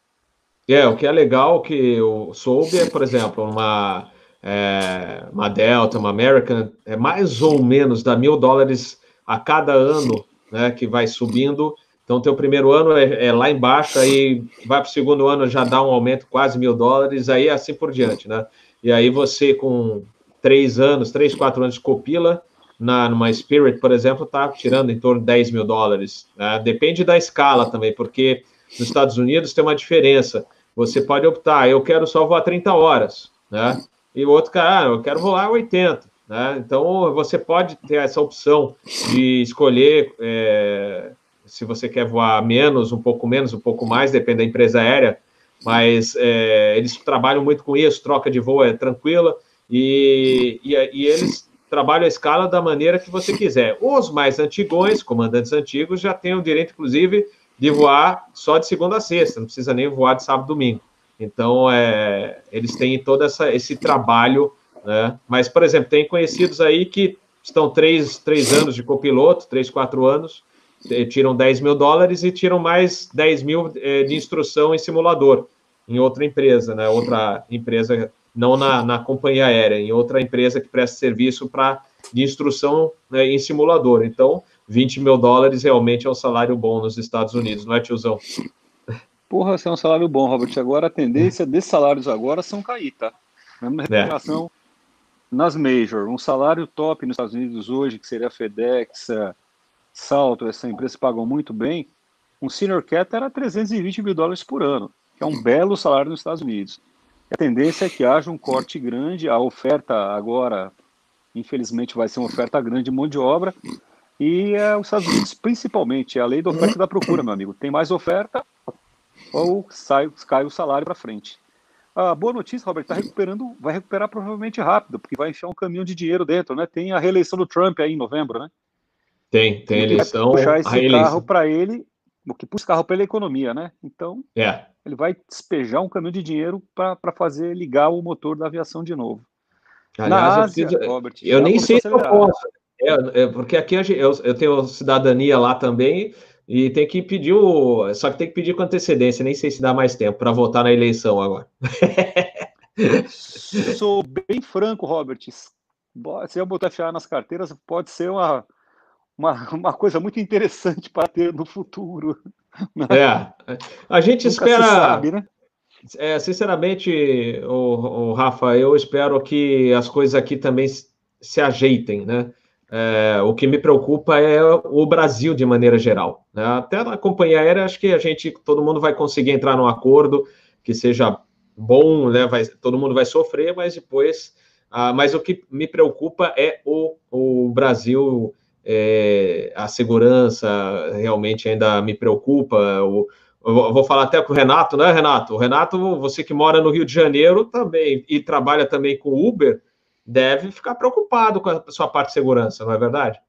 Speaker 1: É, o que é legal que eu soube é, por exemplo, uma, é, uma Delta, uma American, é mais ou menos da mil dólares a cada ano, né, que vai subindo. Então, teu primeiro ano é, é lá embaixo, aí vai para o segundo ano já dá um aumento quase mil dólares, aí assim por diante, né? E aí você com três anos, três, quatro anos de copila, na, numa Spirit, por exemplo, está tirando em torno de 10 mil dólares. Né? Depende da escala também, porque nos Estados Unidos tem uma diferença. Você pode optar, eu quero só voar 30 horas, né? E o outro cara, ah, eu quero voar 80. Né? Então, você pode ter essa opção de escolher é, se você quer voar menos, um pouco menos, um pouco mais, depende da empresa aérea, mas é, eles trabalham muito com isso, troca de voo é tranquila, e, e, e, eles trabalham a escala da maneira que você quiser. Os mais antigões, comandantes antigos, já têm o direito, inclusive, de voar só de segunda a sexta, não precisa nem voar de sábado e domingo. Então, é, eles têm todo essa, esse trabalho né? Mas, por exemplo, tem conhecidos aí que estão três, três anos de copiloto, três, quatro anos, tiram 10 mil dólares e tiram mais 10 mil é, de instrução em simulador, em outra empresa, né? outra empresa, não na, na companhia aérea, em outra empresa que presta serviço para de instrução né, em simulador. Então, 20 mil dólares realmente é um salário bom nos Estados Unidos, não é, tiozão?
Speaker 4: Porra, isso é um salário bom, Robert. Agora a tendência desses salários agora são cair, tá? Mesma recuperação. É nas major, um salário top nos Estados Unidos hoje, que seria a FedEx, a Salto, essa empresa pagam muito bem, um senior cat era 320 mil dólares por ano, que é um belo salário nos Estados Unidos. A tendência é que haja um corte grande, a oferta agora, infelizmente, vai ser uma oferta grande de mão de obra, e é, os Estados Unidos, principalmente, é a lei da oferta e da procura, meu amigo. Tem mais oferta, ou sai, cai o salário para frente. A boa notícia, Robert, está recuperando, vai recuperar provavelmente rápido, porque vai enfiar um caminhão de dinheiro dentro, né? Tem a reeleição do Trump aí em novembro, né?
Speaker 1: Tem, tem a eleição.
Speaker 4: Puxar esse carro para ele, o que puxa carro pela economia, né? Então, é. ele vai despejar um caminhão de dinheiro para fazer ligar o motor da aviação de novo.
Speaker 1: Aliás, Na Ásia, eu, preciso, Robert, eu nem sei se eu posso. É, é, porque aqui eu, eu tenho cidadania lá também e tem que pedir o. Só que tem que pedir com antecedência, nem sei se dá mais tempo para votar na eleição agora.
Speaker 4: Sou bem franco, Robert. Se eu botar fiar nas carteiras, pode ser uma, uma, uma coisa muito interessante para ter no futuro.
Speaker 1: Né? É. A gente espera. Sabe, né? é, sinceramente, o, o, Rafa, eu espero que as coisas aqui também se ajeitem, né? É, o que me preocupa é o Brasil de maneira geral. Né? Até na companhia aérea, acho que a gente, todo mundo vai conseguir entrar num acordo que seja bom, né? Vai, todo mundo vai sofrer, mas depois. Ah, mas o que me preocupa é o, o Brasil, é, a segurança realmente ainda me preocupa. O, eu vou falar até com o Renato, né, Renato? O Renato, você que mora no Rio de Janeiro também e trabalha também com Uber deve ficar preocupado com a sua parte de segurança, não é verdade?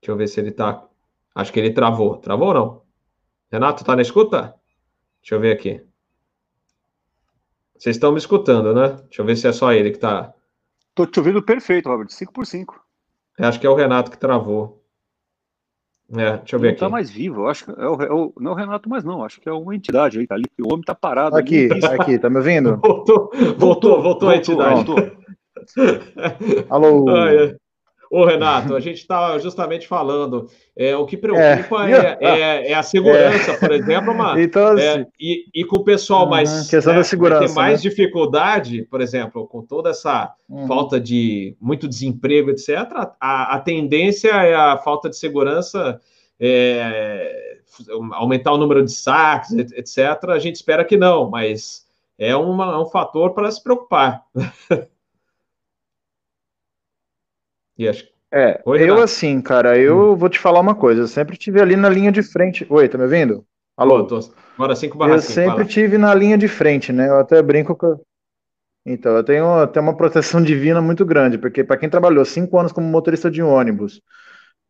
Speaker 1: Deixa eu ver se ele tá. Acho que ele travou. Travou ou não? Renato, tá na escuta? Deixa eu ver aqui. Vocês estão me escutando, né? Deixa eu ver se é só ele que tá.
Speaker 4: Tô te ouvindo perfeito, Robert. 5 por 5
Speaker 1: Acho que é o Renato que travou. É, deixa eu ver
Speaker 4: não
Speaker 1: aqui.
Speaker 4: Não tá mais vivo, eu acho que é o, é o, não é o Renato mais não, acho que é uma entidade aí, tá ali, o homem tá parado.
Speaker 2: Aqui, ali. aqui, tá me ouvindo?
Speaker 1: Voltou, voltou, voltou, voltou a entidade. Voltou.
Speaker 2: Alô?
Speaker 1: Ah, é. Ô, Renato, a gente está justamente falando, é, o que preocupa é, é, é, é a segurança, por exemplo, uma,
Speaker 2: então, assim,
Speaker 1: é, e, e, com o pessoal mais.
Speaker 2: Questão né, da segurança.
Speaker 1: Tem mais né? dificuldade, por exemplo, com toda essa uhum. falta de muito desemprego, etc., a, a, tendência é a falta de segurança. É, aumentar o número de saques, etc. A gente espera que não, mas é uma, um fator para se preocupar.
Speaker 2: E acho... É, Oi, eu assim, cara, eu hum. vou te falar uma coisa, eu sempre tive ali na linha de frente. Oi, tá me ouvindo?
Speaker 1: Alô? Tô... Agora 5 barra
Speaker 2: Eu sempre fala. tive na linha de frente, né? Eu até brinco com. Então, eu tenho, tenho uma proteção divina muito grande, porque para quem trabalhou cinco anos como motorista de ônibus,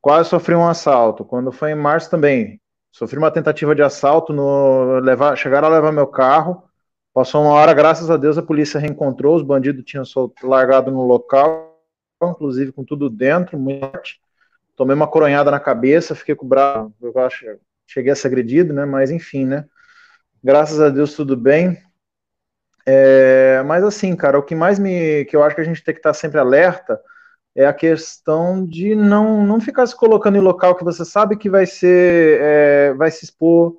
Speaker 2: quase sofri um assalto. Quando foi em março também, sofri uma tentativa de assalto, no levar, chegaram a levar meu carro. Passou uma hora, graças a Deus, a polícia reencontrou, os bandidos tinham largado no local inclusive com tudo dentro, muito Tomei uma coronhada na cabeça, fiquei com o braço, eu acho, cheguei a ser agredido, né? Mas enfim, né? Graças a Deus tudo bem. É, mas assim, cara, o que mais me, que eu acho que a gente tem que estar sempre alerta é a questão de não, não ficar se colocando em local que você sabe que vai ser, é, vai se expor,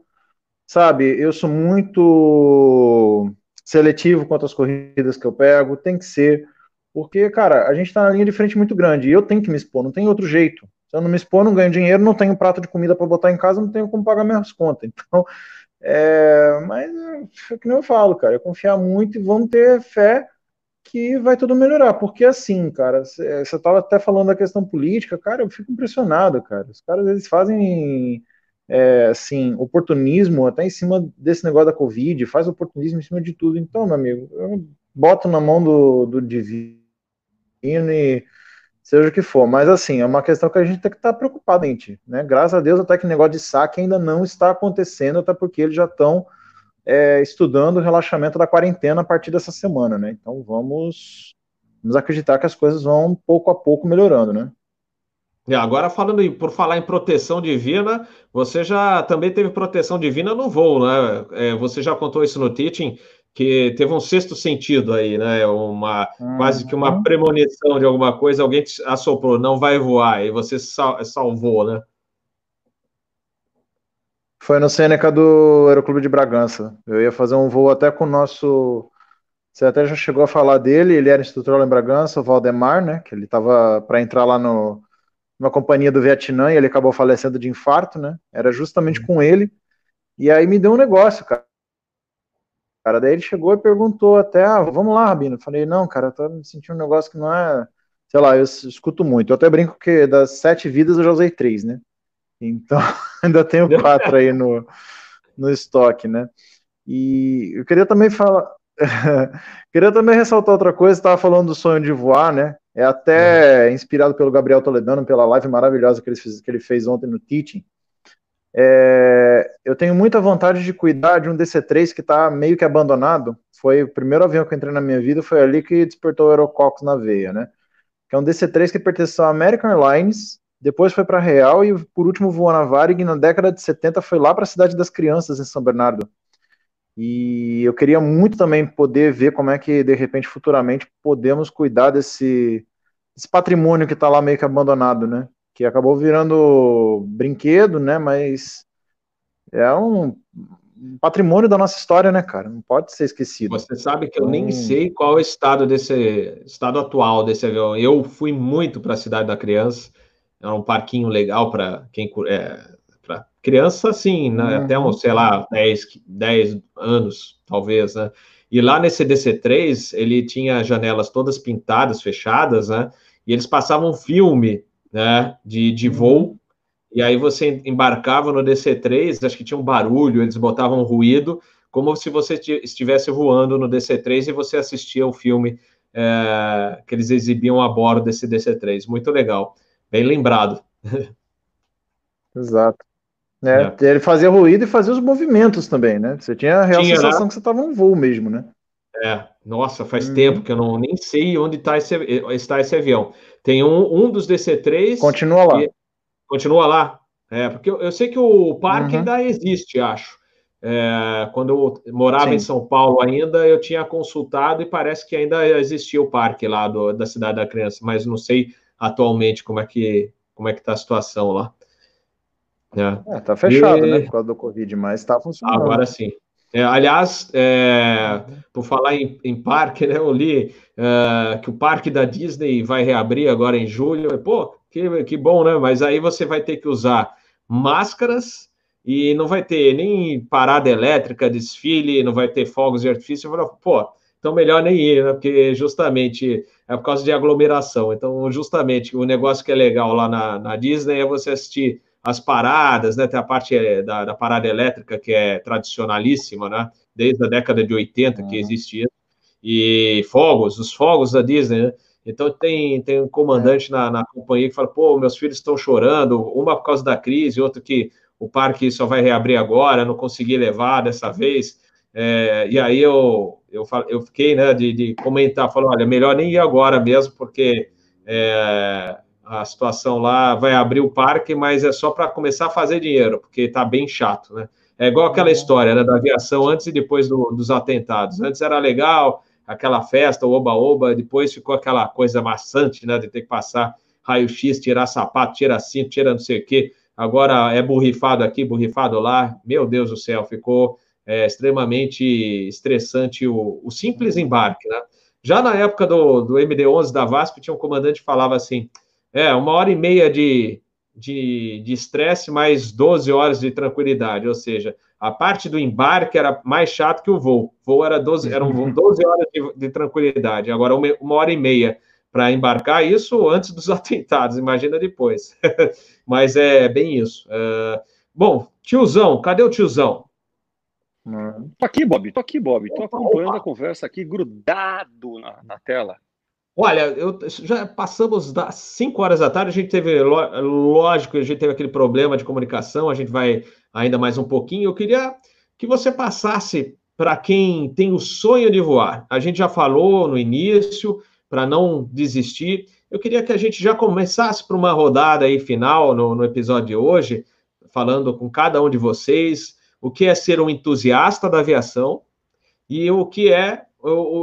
Speaker 2: sabe? Eu sou muito seletivo quanto às corridas que eu pego, tem que ser. Porque, cara, a gente está na linha de frente muito grande e eu tenho que me expor, não tem outro jeito. Se eu não me expor, não ganho dinheiro, não tenho prato de comida para botar em casa, não tenho como pagar minhas contas. Então, é, mas é que nem eu falo, cara, é confiar muito e vamos ter fé que vai tudo melhorar. Porque assim, cara, você estava até falando da questão política, cara, eu fico impressionado, cara. Os caras eles fazem é, assim, oportunismo até em cima desse negócio da Covid, faz oportunismo em cima de tudo. Então, meu amigo, eu boto na mão do, do divino e seja o que for. Mas assim, é uma questão que a gente tem que estar preocupado, gente, né? Graças a Deus até que o negócio de saque ainda não está acontecendo, até porque eles já estão é, estudando o relaxamento da quarentena a partir dessa semana, né? Então vamos, vamos acreditar que as coisas vão pouco a pouco melhorando, né?
Speaker 1: E agora falando em, por falar em proteção divina, você já também teve proteção divina no voo, né? É, você já contou isso no teaching que teve um sexto sentido aí, né? Uma uhum. quase que uma premonição de alguma coisa, alguém te assoprou, não vai voar, e você sal, salvou, né?
Speaker 2: Foi no Sêneca do Aeroclube de Bragança. Eu ia fazer um voo até com o nosso. Você até já chegou a falar dele, ele era instrutor lá em Bragança, o Valdemar, né? Que ele estava para entrar lá no, numa companhia do Vietnã e ele acabou falecendo de infarto, né? Era justamente uhum. com ele. E aí me deu um negócio, cara cara. Daí ele chegou e perguntou até, ah, vamos lá, Rabino. Eu falei, não, cara, eu tô me sentindo um negócio que não é, sei lá, eu escuto muito. Eu até brinco que das sete vidas eu já usei três, né? Então, ainda tenho quatro aí no, no estoque, né? E eu queria também falar, queria também ressaltar outra coisa, estava falando do sonho de voar, né? É até uhum. inspirado pelo Gabriel Toledano, pela live maravilhosa que ele fez, que ele fez ontem no Teaching. É, eu tenho muita vontade de cuidar de um DC-3 que está meio que abandonado. Foi o primeiro avião que eu entrei na minha vida, foi ali que despertou o Aerococcus na veia, né? Que é um DC-3 que pertenceu à American Airlines, depois foi para Real e por último voou na Varig na década de 70 foi lá para a Cidade das Crianças em São Bernardo. E eu queria muito também poder ver como é que de repente futuramente podemos cuidar desse, desse patrimônio que está lá meio que abandonado, né? Que acabou virando brinquedo, né? Mas é um, patrimônio da nossa história, né, cara? Não pode ser esquecido.
Speaker 1: Você sabe que eu nem sei qual é o estado desse estado atual desse avião. Eu fui muito para a cidade da criança. É um parquinho legal para quem é, para criança, assim, né? uhum. até uns, sei lá, 10, 10 anos, talvez, né? E lá nesse DC3, ele tinha janelas todas pintadas, fechadas, né? E eles passavam filme, né, de, de uhum. voo e aí você embarcava no DC3, acho que tinha um barulho, eles botavam um ruído, como se você estivesse voando no DC3 e você assistia o filme é, que eles exibiam a bordo desse DC3. Muito legal, bem lembrado.
Speaker 2: Exato. É, é. Ele fazia ruído e fazia os movimentos também, né? Você tinha a real tinha, sensação né? que você estava em voo mesmo, né?
Speaker 1: É, nossa, faz hum. tempo que eu não nem sei onde tá esse, está esse avião. Tem um, um dos DC3.
Speaker 2: Continua lá.
Speaker 1: Continua lá? É, porque eu, eu sei que o parque uhum. ainda existe, acho. É, quando eu morava Sim. em São Paulo ainda, eu tinha consultado e parece que ainda existia o parque lá do, da Cidade da Criança, mas não sei atualmente como é que como é que está a situação lá.
Speaker 2: É. é tá fechado, e... né, por causa do Covid, mas está funcionando.
Speaker 1: Agora sim. É, aliás, é, por falar em, em, parque, né, eu li é, que o parque da Disney vai reabrir agora em julho. Pô, que, que bom, né? Mas aí você vai ter que usar máscaras e não vai ter nem parada elétrica, desfile, não vai ter fogos de artifício. Eu falei, pô, então melhor nem ir, né? Porque justamente é por causa de aglomeração. Então, justamente o negócio que é legal lá na, na Disney é você assistir as paradas, né? Tem a parte eh, da, da, parada elétrica que é tradicionalíssima, né? Desde a década de 80 que existe isso. E fogos, os fogos da Disney, né? Então tem, tem um comandante na, na companhia que fala, pô, meus filhos estão chorando, uma por causa da crise, outra que o parque só vai reabrir agora, não consegui levar dessa vez. É, e aí eu, eu, eu fiquei, né, de, de comentar, falou, olha, melhor nem ir agora mesmo, porque é, a situação lá vai abrir o parque, mas é só para começar a fazer dinheiro, porque está bem chato, né? É igual aquela uhum. história né, da aviação antes e depois do, dos atentados. Antes era legal, aquela festa, o oba-oba, depois ficou aquela coisa maçante, né, de ter que passar raio-x, tirar sapato, tirar cinto, tirar não sei o quê, agora é borrifado aqui, borrifado lá, meu Deus do céu, ficou é, extremamente estressante o, o, simples embarque, né? Já na época do, do MD-11 da VASP, tinha um comandante que falava assim, é, uma hora e meia de estresse, de, de mais 12 horas de tranquilidade, ou seja, a parte do embarque era mais chato que o voo. O voo era 12, eram 12 horas de, de tranquilidade, agora uma, uma hora e meia para embarcar, isso antes dos atentados, imagina depois. Mas é bem isso. Uh, bom, tiozão, cadê o tiozão?
Speaker 4: Tô aqui, Bob, tô aqui, Bob. Tô acompanhando Opa. a conversa aqui, grudado na, na tela.
Speaker 1: Olha, eu, já passamos das 5 horas da tarde, a gente teve, lógico, a gente teve aquele problema de comunicação, a gente vai ainda mais um pouquinho. Eu queria que você passasse para quem tem o sonho de voar. A gente já falou no início, para não desistir. Eu queria que a gente já começasse para uma rodada aí final no, no episódio de hoje, falando com cada um de vocês o que é ser um entusiasta da aviação e o que é,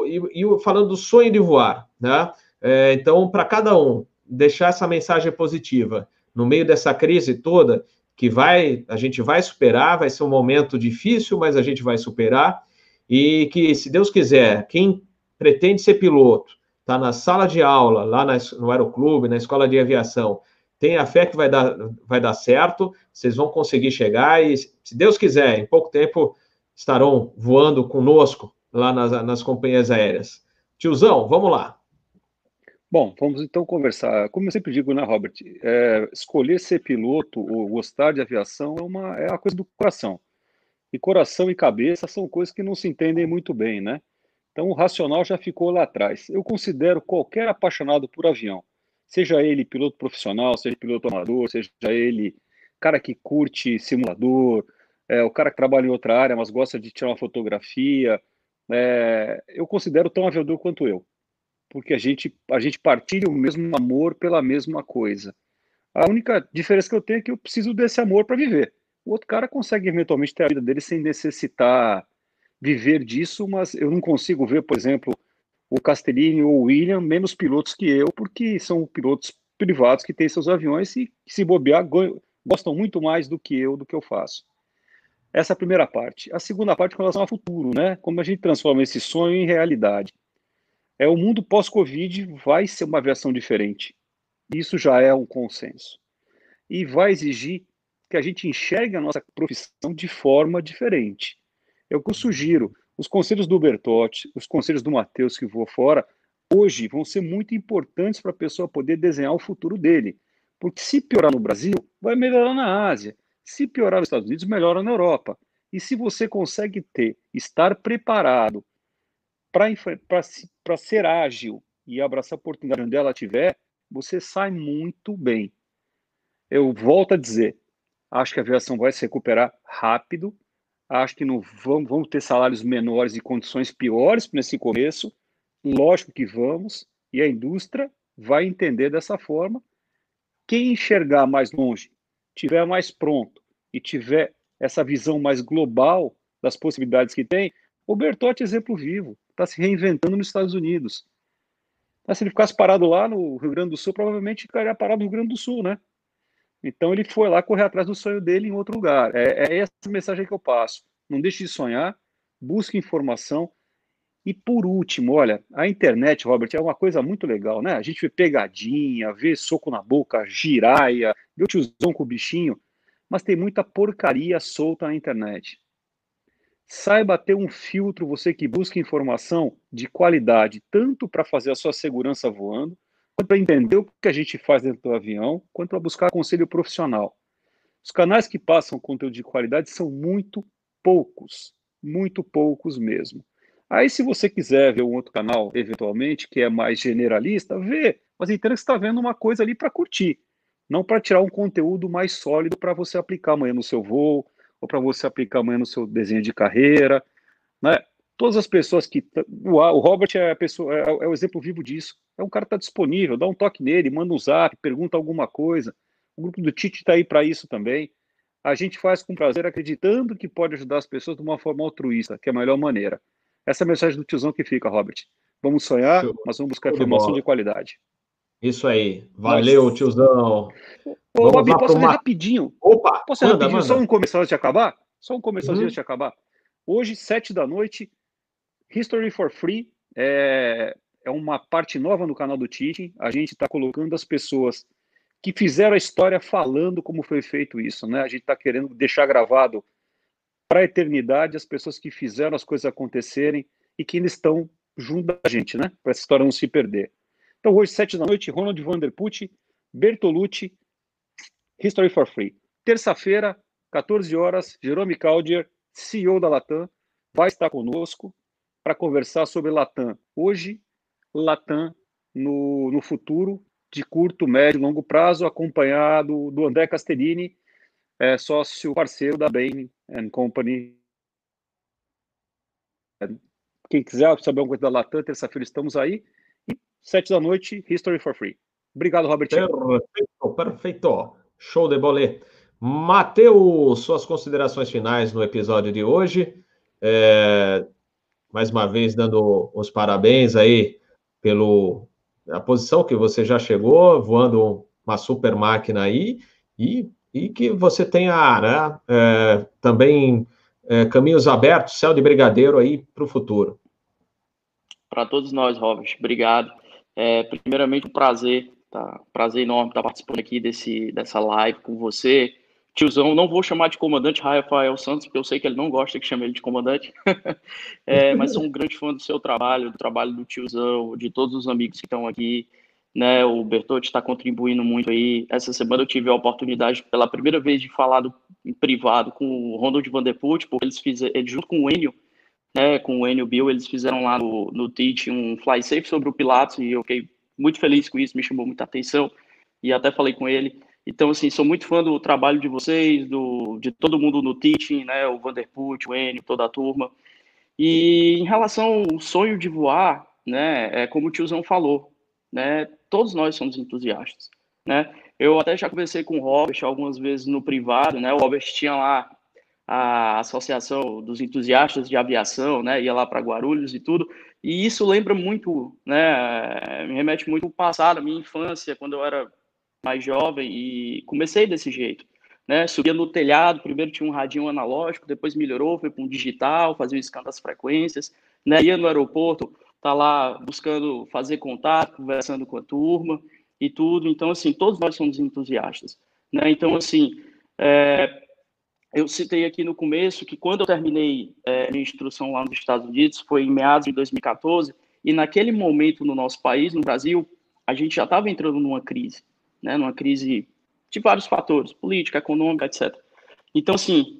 Speaker 1: e, falando do sonho de voar, né? É, então, para cada um, deixar essa mensagem positiva no meio dessa crise toda, que vai, a gente vai superar, vai ser um momento difícil, mas a gente vai superar, e que, se Deus quiser, quem pretende ser piloto, está na sala de aula, lá na, no aeroclube, na escola de aviação, tenha fé que vai dar, vai dar certo, vocês vão conseguir chegar e, se Deus quiser, em pouco tempo estarão voando conosco lá nas, nas companhias aéreas. Tiozão, vamos lá.
Speaker 4: Bom, vamos então conversar. Como eu sempre digo, né, Robert? É, escolher ser piloto ou gostar de aviação é uma, é uma coisa do coração. E coração e cabeça são coisas que não se entendem muito bem, né? Então o racional já ficou lá atrás. Eu considero qualquer apaixonado por avião, seja ele piloto profissional, seja piloto amador, seja ele cara que curte simulador, é, o cara que trabalha em outra área, mas gosta de tirar uma fotografia, é, eu considero tão aviador quanto eu porque a gente, a gente partilha o mesmo amor pela mesma coisa. A única diferença que eu tenho é que eu preciso desse amor para viver. O outro cara consegue eventualmente ter a vida dele sem necessitar viver disso, mas eu não consigo ver, por exemplo, o Castellini ou o William menos pilotos que eu, porque são pilotos privados que têm seus aviões e, se bobear, gostam muito mais do que eu, do que eu faço. Essa é a primeira parte. A segunda parte com relação ao futuro, né? Como a gente transforma esse sonho em realidade. É o mundo pós-Covid vai ser uma versão diferente. Isso já é um consenso. E vai exigir que a gente enxergue a nossa profissão de forma diferente. É que eu sugiro. Os conselhos do Bertotti, os conselhos do Matheus que voou fora, hoje vão ser muito importantes para a pessoa poder desenhar o futuro dele. Porque se piorar no Brasil, vai melhorar na Ásia. Se piorar nos Estados Unidos, melhora na Europa. E se você consegue ter, estar preparado para ser ágil e abraçar a oportunidade onde ela estiver, você sai muito bem. Eu volto a dizer, acho que a aviação vai se recuperar rápido, acho que não vamos, vamos ter salários menores e condições piores nesse começo, lógico que vamos, e a indústria vai entender dessa forma. Quem enxergar mais longe, tiver mais pronto e tiver essa visão mais global das possibilidades que tem, o Bertotti é exemplo vivo, está se reinventando nos Estados Unidos. Mas se ele ficasse parado lá no Rio Grande do Sul, provavelmente ficaria parado no Rio Grande do Sul, né? Então ele foi lá correr atrás do sonho dele em outro lugar. É, é essa mensagem que eu passo. Não deixe de sonhar, busque informação. E por último, olha, a internet, Robert, é uma coisa muito legal, né? A gente vê pegadinha, vê soco na boca, giraia, vê o tiozão com o bichinho, mas tem muita porcaria solta na internet. Saiba ter um filtro, você que busca informação de qualidade, tanto para fazer a sua segurança voando, quanto para entender o que a gente faz dentro do avião, quanto para buscar conselho profissional. Os canais que passam conteúdo de qualidade são muito poucos, muito poucos mesmo. Aí, se você quiser ver um outro canal, eventualmente, que é mais generalista, vê, mas entenda que você está vendo uma coisa ali para curtir, não para tirar um conteúdo mais sólido para você aplicar amanhã no seu voo, ou para você aplicar amanhã no seu desenho de carreira, né? Todas as pessoas que. O Robert é, pessoa, é, é o exemplo vivo disso. É um cara que está disponível, dá um toque nele, manda um zap, pergunta alguma coisa. O grupo do Tite está aí para isso também. A gente faz com prazer, acreditando que pode ajudar as pessoas de uma forma altruísta, que é a melhor maneira. Essa é a mensagem do tiozão que fica, Robert. Vamos sonhar, mas vamos buscar informação de qualidade.
Speaker 1: Isso aí. Valeu, Nossa. tiozão.
Speaker 4: Ô, Bob, posso fazer rapidinho? Opa! Posso fazer rapidinho? Manda. Só um comercial antes de acabar? Só um comercialzinho uhum. antes de acabar. Hoje, sete da noite, History for Free é, é uma parte nova no canal do Tite. A gente está colocando as pessoas que fizeram a história falando como foi feito isso, né? A gente está querendo deixar gravado para a eternidade as pessoas que fizeram as coisas acontecerem e que ainda estão junto da gente, né? Para essa história não se perder. Então, hoje, sete da noite, Ronald Vanderput, Bertolucci, History for Free. Terça-feira, 14 horas, Jerome Caldier, CEO da Latam, vai estar conosco para conversar sobre Latam. Hoje, Latam no, no futuro, de curto, médio e longo prazo, acompanhado do André Castellini, é, sócio parceiro da Bain Company. Quem quiser saber alguma coisa da Latam, terça-feira estamos aí. Sete da noite, History for Free. Obrigado, Robert.
Speaker 1: Perfeito, perfeito. Show de bolê. Matheus, suas considerações finais no episódio de hoje. É, mais uma vez, dando os parabéns aí pelo a posição que você já chegou, voando uma super máquina aí, e, e que você tenha né, é, também é, caminhos abertos, céu de brigadeiro aí para o futuro.
Speaker 3: Para todos nós, Robert, obrigado. É, primeiramente, um prazer, tá? Prazer enorme estar participando aqui desse, dessa live com você. Tiozão, não vou chamar de comandante Rafael Santos, porque eu sei que ele não gosta que chame ele de comandante, é, mas sou um grande fã do seu trabalho, do trabalho do tiozão, de todos os amigos que estão aqui. Né, o Bertotti está contribuindo muito aí. Essa semana eu tive a oportunidade, pela primeira vez, de falar do, em privado com o Ronald Vanderput, porque eles fizeram, junto com o Enio, né, com o Enio Bill, eles fizeram lá no, no TIT um fly safe sobre o Pilatos e eu fiquei muito feliz com isso, me chamou muita atenção e até falei com ele. Então, assim, sou muito fã do trabalho de vocês, do, de todo mundo no teaching, né, o Vanderput, o Enio, toda a turma. E em relação ao sonho de voar, né, é como o tiozão falou, né, todos nós somos entusiastas, né. Eu até já conversei com o Robert algumas vezes no privado, né, o Robert tinha lá a Associação dos Entusiastas de Aviação, né, ia lá para Guarulhos e tudo, e isso lembra muito, né, me remete muito ao passado, à minha infância, quando eu era mais jovem e comecei desse jeito, né? Subia no telhado, primeiro tinha um radinho analógico, depois melhorou, foi para um digital, fazia o scan das frequências, né? Ia no aeroporto, tá lá buscando fazer contato, conversando com a turma e tudo. Então, assim, todos nós somos entusiastas, né? Então, assim, é, eu citei aqui no começo que quando eu terminei é, minha instrução lá nos Estados Unidos, foi em meados de 2014, e naquele momento no nosso país, no Brasil, a gente já estava entrando numa crise, né? Numa crise de vários fatores, política, econômica, etc. Então, assim,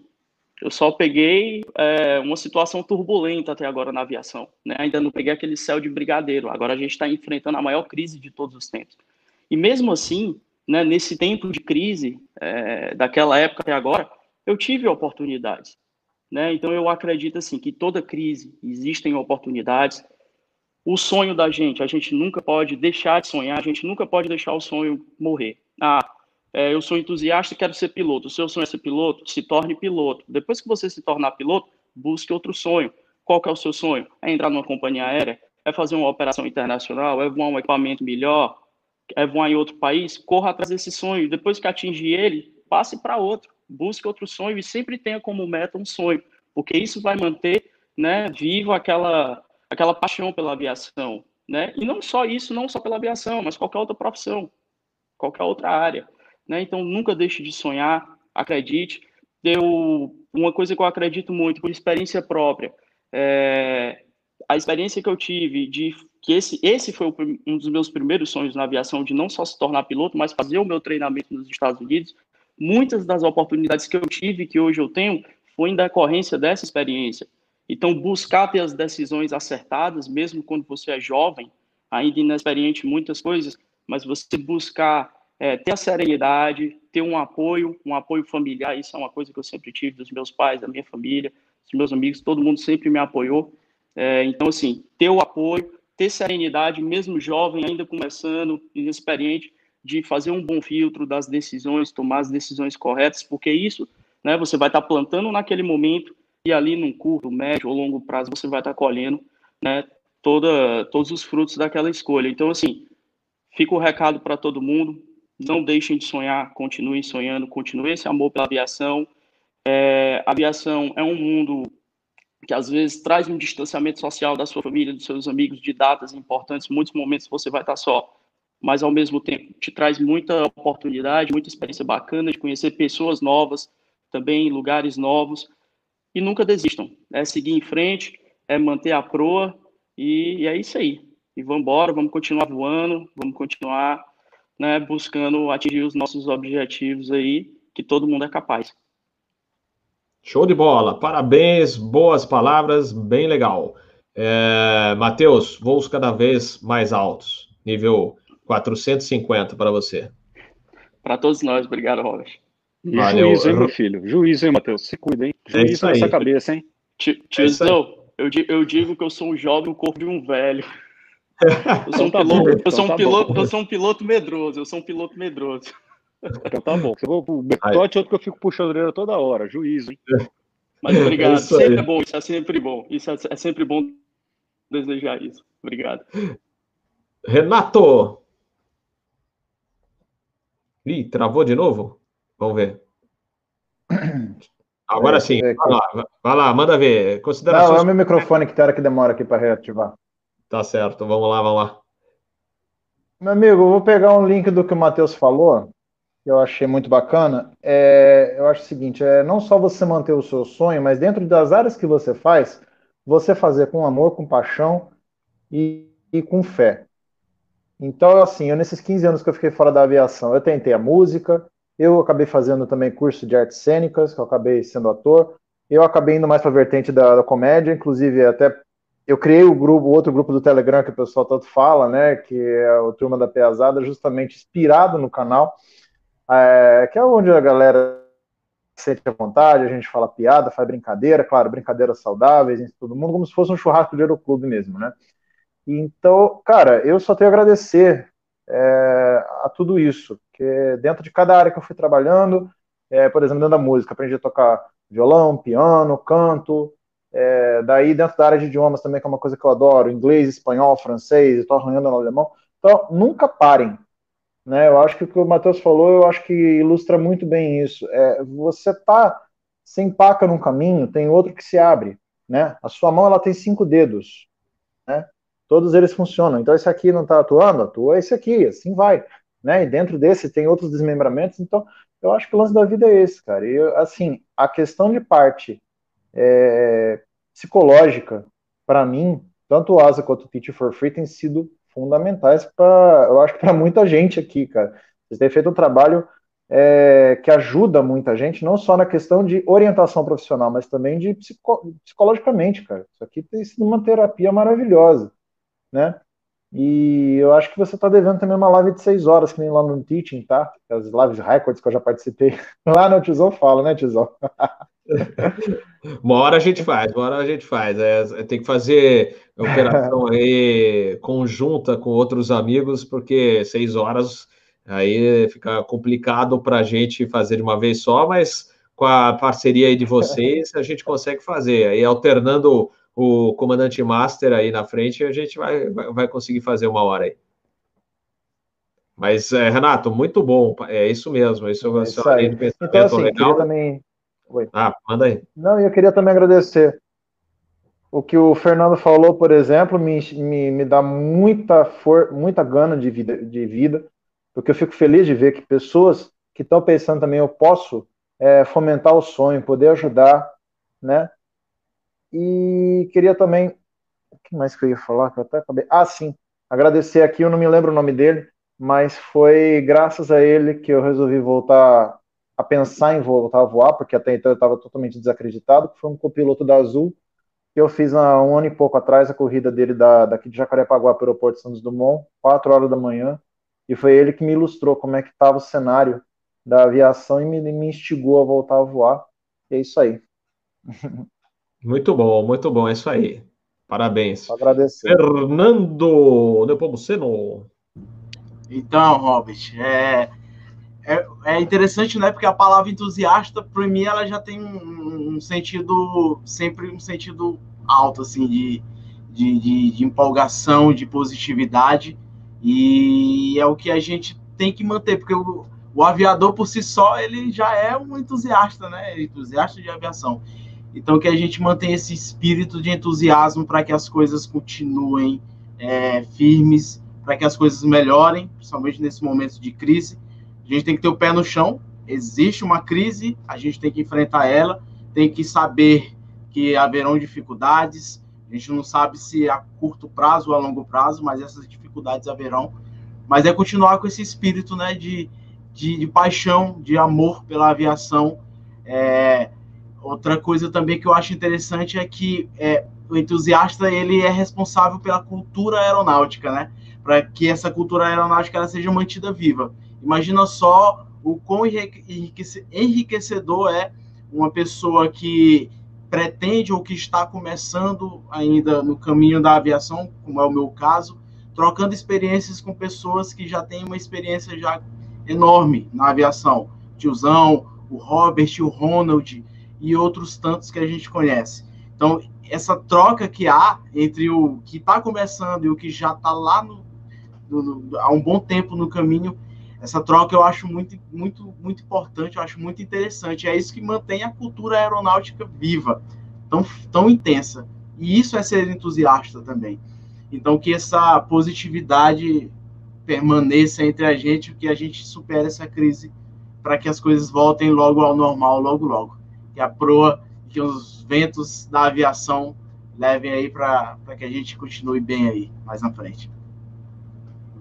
Speaker 3: eu só peguei é, uma situação turbulenta até agora na aviação. Né? Ainda não peguei aquele céu de brigadeiro. Agora a gente está enfrentando a maior crise de todos os tempos. E mesmo assim, né, nesse tempo de crise, é, daquela época até agora, eu tive oportunidades. Né? Então eu acredito assim que toda crise existem oportunidades. O sonho da gente, a gente nunca pode deixar de sonhar, a gente nunca pode deixar o sonho morrer. Ah, é, eu sou entusiasta e quero ser piloto. O seu sonho é ser piloto? Se torne piloto. Depois que você se tornar piloto, busque outro sonho. Qual é o seu sonho? É entrar numa companhia aérea? É fazer uma operação internacional? É voar um equipamento melhor? É voar em outro país? Corra atrás desse sonho. Depois que atingir ele, passe para outro. Busque outro sonho e sempre tenha como meta um sonho, porque isso vai manter né, vivo aquela, aquela paixão pela aviação. Né? E não só isso, não só pela aviação, mas qualquer outra profissão, qualquer outra área. Né? Então, nunca deixe de sonhar, acredite. Eu, uma coisa que eu acredito muito, por experiência própria, é, a experiência que eu tive de que esse, esse foi um dos meus primeiros sonhos na aviação, de não só se tornar piloto, mas fazer o meu treinamento nos Estados Unidos. Muitas das oportunidades que eu tive, que hoje eu tenho, foi em decorrência dessa experiência. Então, buscar ter as decisões acertadas, mesmo quando você é jovem, ainda inexperiente em muitas coisas, mas você buscar é, ter a serenidade, ter um apoio, um apoio familiar, isso é uma coisa que eu sempre tive dos meus pais, da minha família, dos meus amigos, todo mundo sempre me apoiou. É, então, assim, ter o apoio, ter serenidade, mesmo jovem, ainda começando, inexperiente, de fazer um bom filtro das decisões, tomar as decisões corretas, porque isso, né, você vai estar plantando naquele momento e ali num curto, médio ou longo prazo você vai estar colhendo, né, toda, todos os frutos daquela escolha. Então, assim, fica o recado para todo mundo, não deixem de sonhar, continuem sonhando, continuem esse amor pela aviação. É, a aviação é um mundo que às vezes traz um distanciamento social da sua família, dos seus amigos, de datas importantes. Muitos momentos você vai estar só, mas ao mesmo tempo te traz muita oportunidade, muita experiência bacana de conhecer pessoas novas, também lugares novos. E nunca desistam. É seguir em frente, é manter a proa e, e é isso aí. E vamos embora, vamos continuar voando, vamos continuar né, buscando atingir os nossos objetivos aí, que todo mundo é capaz.
Speaker 1: Show de bola, parabéns, boas palavras, bem legal. É, Matheus, voos cada vez mais altos, nível 450 para você.
Speaker 3: Para todos nós, obrigado, Robert.
Speaker 4: E Valeu. juízo, hein, meu filho? Juízo, hein, Matheus? Se cuida, hein? Juízo é nessa cabeça, hein?
Speaker 3: Tiozão, é eu, eu digo que eu sou um jovem, o corpo de um velho. Eu sou um então tá piloto, eu sou um então tá piloto, eu sou um piloto medroso, eu sou um piloto medroso.
Speaker 4: Então tá bom. O Bertote outro que eu fico puxando a orelha toda hora, juízo, hein?
Speaker 3: Mas obrigado, é sempre é bom, isso é sempre bom. Isso é, é sempre bom desejar isso. Obrigado.
Speaker 1: Renato! Ih, travou de novo? Vamos ver. Agora é, sim, é vai, lá, vai lá, manda ver.
Speaker 2: Considerações... Não, é o meu microfone que, que demora aqui para reativar.
Speaker 1: Tá certo, vamos lá, vamos lá.
Speaker 2: Meu amigo, eu vou pegar um link do que o Matheus falou, que eu achei muito bacana. É, eu acho o seguinte: é não só você manter o seu sonho, mas dentro das áreas que você faz, você fazer com amor, com paixão e, e com fé. Então, assim, eu nesses 15 anos que eu fiquei fora da aviação, eu tentei a música, eu acabei fazendo também curso de artes cênicas, que eu acabei sendo ator, eu acabei indo mais para a vertente da, da, comédia, inclusive até eu criei o grupo, outro grupo do Telegram que o pessoal tanto fala, né, que é o Turma da Peazada, justamente inspirado no canal, é, que é onde a galera sente à vontade, a gente fala piada, faz brincadeira, claro, brincadeiras saudáveis, todo mundo, como se fosse um churrasco de aeroclube mesmo, né? Então, cara, eu só tenho a agradecer é, a tudo isso, que dentro de cada área que eu fui trabalhando, é, por exemplo, dentro da música, aprendi a tocar violão, piano, canto, é, daí, dentro da área de idiomas também, que é uma coisa que eu adoro, inglês, espanhol, francês, estou arranhando no alemão. Então, nunca parem. né? Eu acho que o que o Matheus falou, eu acho que ilustra muito bem isso. É, você tá sem paca num caminho, tem outro que se abre, né? A sua mão ela tem cinco dedos, né? Todos eles funcionam. Então esse aqui não está atuando, atua esse aqui, assim vai, né? E dentro desse tem outros desmembramentos. Então eu acho que o lance da vida é esse, cara. E assim, a questão de parte é, psicológica, para mim, tanto o Asa quanto o Teach for Free tem sido fundamentais para, eu acho para muita gente aqui, cara. Vocês têm feito um trabalho é, que ajuda muita gente, não só na questão de orientação profissional, mas também de psico, psicologicamente, cara. Isso aqui tem sido uma terapia maravilhosa né? E eu acho que você está devendo também uma live de seis horas, que nem lá no Teaching, tá? As lives records que eu já participei. Lá no Tizão fala, né, Tizão?
Speaker 1: uma hora a gente faz, uma hora a gente faz. É, tem que fazer operação aí conjunta com outros amigos, porque seis horas aí fica complicado para a gente fazer de uma vez só, mas com a parceria aí de vocês, a gente consegue fazer. Aí alternando o comandante master aí na frente, a gente vai, vai conseguir fazer uma hora aí. Mas, é, Renato, muito bom. É isso mesmo. Isso, é isso
Speaker 2: aí. Então, assim, legal. também.
Speaker 1: Oi. Ah, manda aí.
Speaker 2: Não, eu queria também agradecer. O que o Fernando falou, por exemplo, me, me, me dá muita, for, muita gana de vida, de vida, porque eu fico feliz de ver que pessoas que estão pensando também, eu posso é, fomentar o sonho, poder ajudar, né? E queria também. O que mais que eu ia falar? Que eu até acabei. Ah, sim. Agradecer aqui, eu não me lembro o nome dele, mas foi graças a ele que eu resolvi voltar a pensar em voltar a voar, porque até então eu estava totalmente desacreditado, que foi um copiloto da Azul, que eu fiz há um ano e pouco atrás a corrida dele da, daqui de Jacarepaguá para o aeroporto Santos Dumont, 4 horas da manhã, e foi ele que me ilustrou como é que estava o cenário da aviação e me, me instigou a voltar a voar. E é isso aí.
Speaker 1: Muito bom, muito bom, é isso aí. Parabéns.
Speaker 2: Agradecer.
Speaker 1: Fernando Nepomuceno.
Speaker 6: Então, Robert, é, é, é, interessante, né? Porque a palavra entusiasta, para mim, ela já tem um, um, sentido, sempre um sentido alto, assim, de, de, de, de, empolgação, de positividade, e é o que a gente tem que manter, porque o, o aviador por si só, ele já é um entusiasta, né? Entusiasta de aviação. Então, que a gente mantenha esse espírito de entusiasmo para que as coisas continuem é, firmes, para que as coisas melhorem, principalmente nesse momento de crise. A gente tem que ter o pé no chão. Existe uma crise, a gente tem que enfrentar ela, tem que saber que haverão dificuldades. A gente não sabe se a curto prazo ou a longo prazo, mas essas dificuldades haverão. Mas é continuar com esse espírito né, de, de, de paixão, de amor pela aviação. É, Outra coisa também que eu acho interessante é que é, o entusiasta ele é responsável pela cultura aeronáutica, né? Para que essa cultura aeronáutica ela seja mantida viva. Imagina só o quão enriquecedor é uma pessoa que pretende ou que está começando ainda no caminho da aviação, como é o meu caso, trocando experiências com pessoas que já têm uma experiência já enorme na aviação. Tiozão, o Robert, o Ronald, e outros tantos que a gente conhece. Então, essa troca que há entre o que está começando e o que já está lá no, no, há um bom tempo no caminho, essa troca eu acho muito, muito, muito importante, eu acho muito interessante. É isso que mantém a cultura aeronáutica viva, tão, tão intensa. E isso é ser entusiasta também. Então, que essa positividade permaneça entre a gente, que a gente supere essa crise para que as coisas voltem logo ao normal, logo, logo que a proa, que os ventos da aviação levem aí para que a gente continue bem aí mais na frente.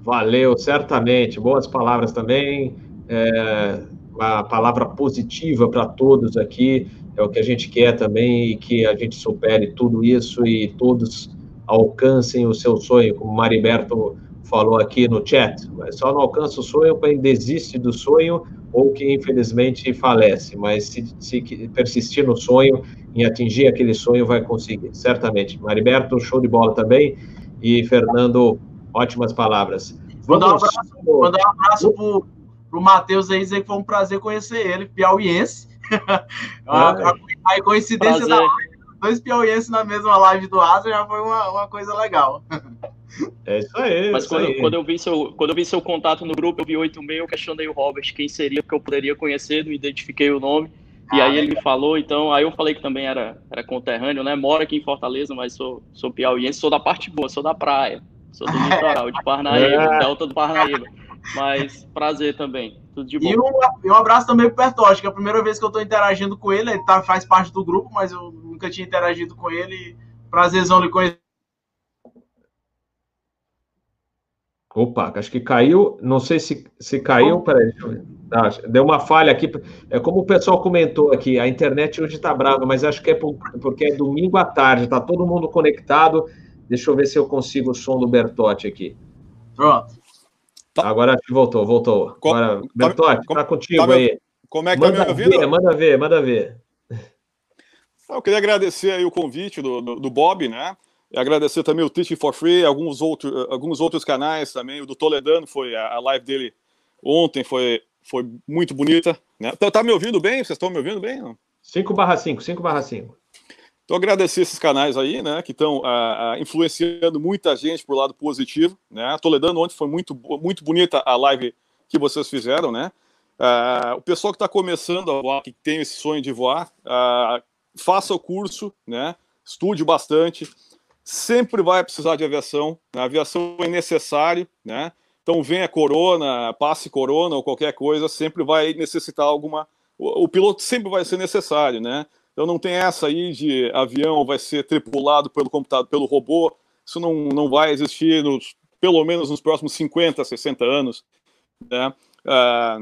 Speaker 1: Valeu, certamente. Boas palavras também. É, uma palavra positiva para todos aqui. É o que a gente quer também e que a gente supere tudo isso e todos alcancem o seu sonho, como Mariberto falou aqui no chat. Mas só não alcança o sonho quem desiste do sonho ou que infelizmente falece, mas se, se persistir no sonho, em atingir aquele sonho, vai conseguir, certamente. Mariberto, show de bola também, e Fernando, ótimas palavmas.
Speaker 6: Mandar um abraço, mandar um abraço pro, pro Matheus aí, dizer que foi um prazer conhecer ele, piauiense. a, a, a, coincidência prazer. da dois piauienses na mesma live do Asa já foi uma, uma coisa legal.
Speaker 1: É isso aí.
Speaker 3: Mas
Speaker 1: isso
Speaker 3: quando,
Speaker 1: aí.
Speaker 3: quando, eu vi seu, quando eu vi seu contato no grupo, eu vi 86, eu questionei o Robert quem seria, porque eu poderia conhecer, não identifiquei o nome. E aí ele me falou, então, aí eu falei que também era, era conterrâneo, né? Moro aqui em Fortaleza, mas sou, sou piauiense, sou da parte boa, sou da praia. Sou do litoral, de Parnaíba,
Speaker 1: É.
Speaker 3: delta do Parnaíba. Mas prazer também, tudo de bom.
Speaker 6: E um, e um abraço também pro Bertotti, que é a primeira vez que eu tô interagindo com ele. Ele tá, faz parte do grupo, mas eu nunca tinha interagido com ele. Prazerzão lhe conhecer.
Speaker 1: Opa, acho que caiu. Não sei se, se caiu. Peraí. Ah, deu uma falha aqui. É como o pessoal comentou aqui, a internet hoje está brava, mas acho que é por- porque é domingo à tarde, está todo mundo conectado. Deixa eu ver se eu consigo o som do Bertotti aqui.
Speaker 6: Pronto.
Speaker 5: Tá.
Speaker 1: Agora voltou, voltou.
Speaker 5: Co-
Speaker 1: Agora,
Speaker 5: tá-
Speaker 1: Bertotti,
Speaker 5: com-
Speaker 1: está contigo
Speaker 5: tá
Speaker 1: aí.
Speaker 5: Como é que tá me ouvindo?
Speaker 1: ver, manda ver, manda ver.
Speaker 5: Eu queria agradecer aí o convite do, do, do Bob, né? E agradecer também o Teaching for Free, alguns, outro, alguns outros canais também. O do Toledano foi a, a live dele ontem, foi, foi muito bonita. Né? Tá, tá me ouvindo bem? Vocês estão me ouvindo bem? Não?
Speaker 1: 5 barra 5, 5 barra 5.
Speaker 5: Então, agradecer esses canais aí, né, que estão influenciando muita gente pro lado positivo, né? Toledano ontem foi muito, muito bonita a live que vocês fizeram, né? Ah, o pessoal que está começando a voar, que tem esse sonho de voar, ah, faça o curso, né? Estude bastante. Sempre vai precisar de aviação. A aviação é necessário, né? Então venha corona, passe corona ou qualquer coisa, sempre vai necessitar alguma. O, o piloto sempre vai ser necessário, né? Então não tem essa aí de avião vai ser tripulado pelo computador, pelo robô. Isso não, não vai existir nos, pelo menos nos próximos 50, 60 anos. Né? Ah,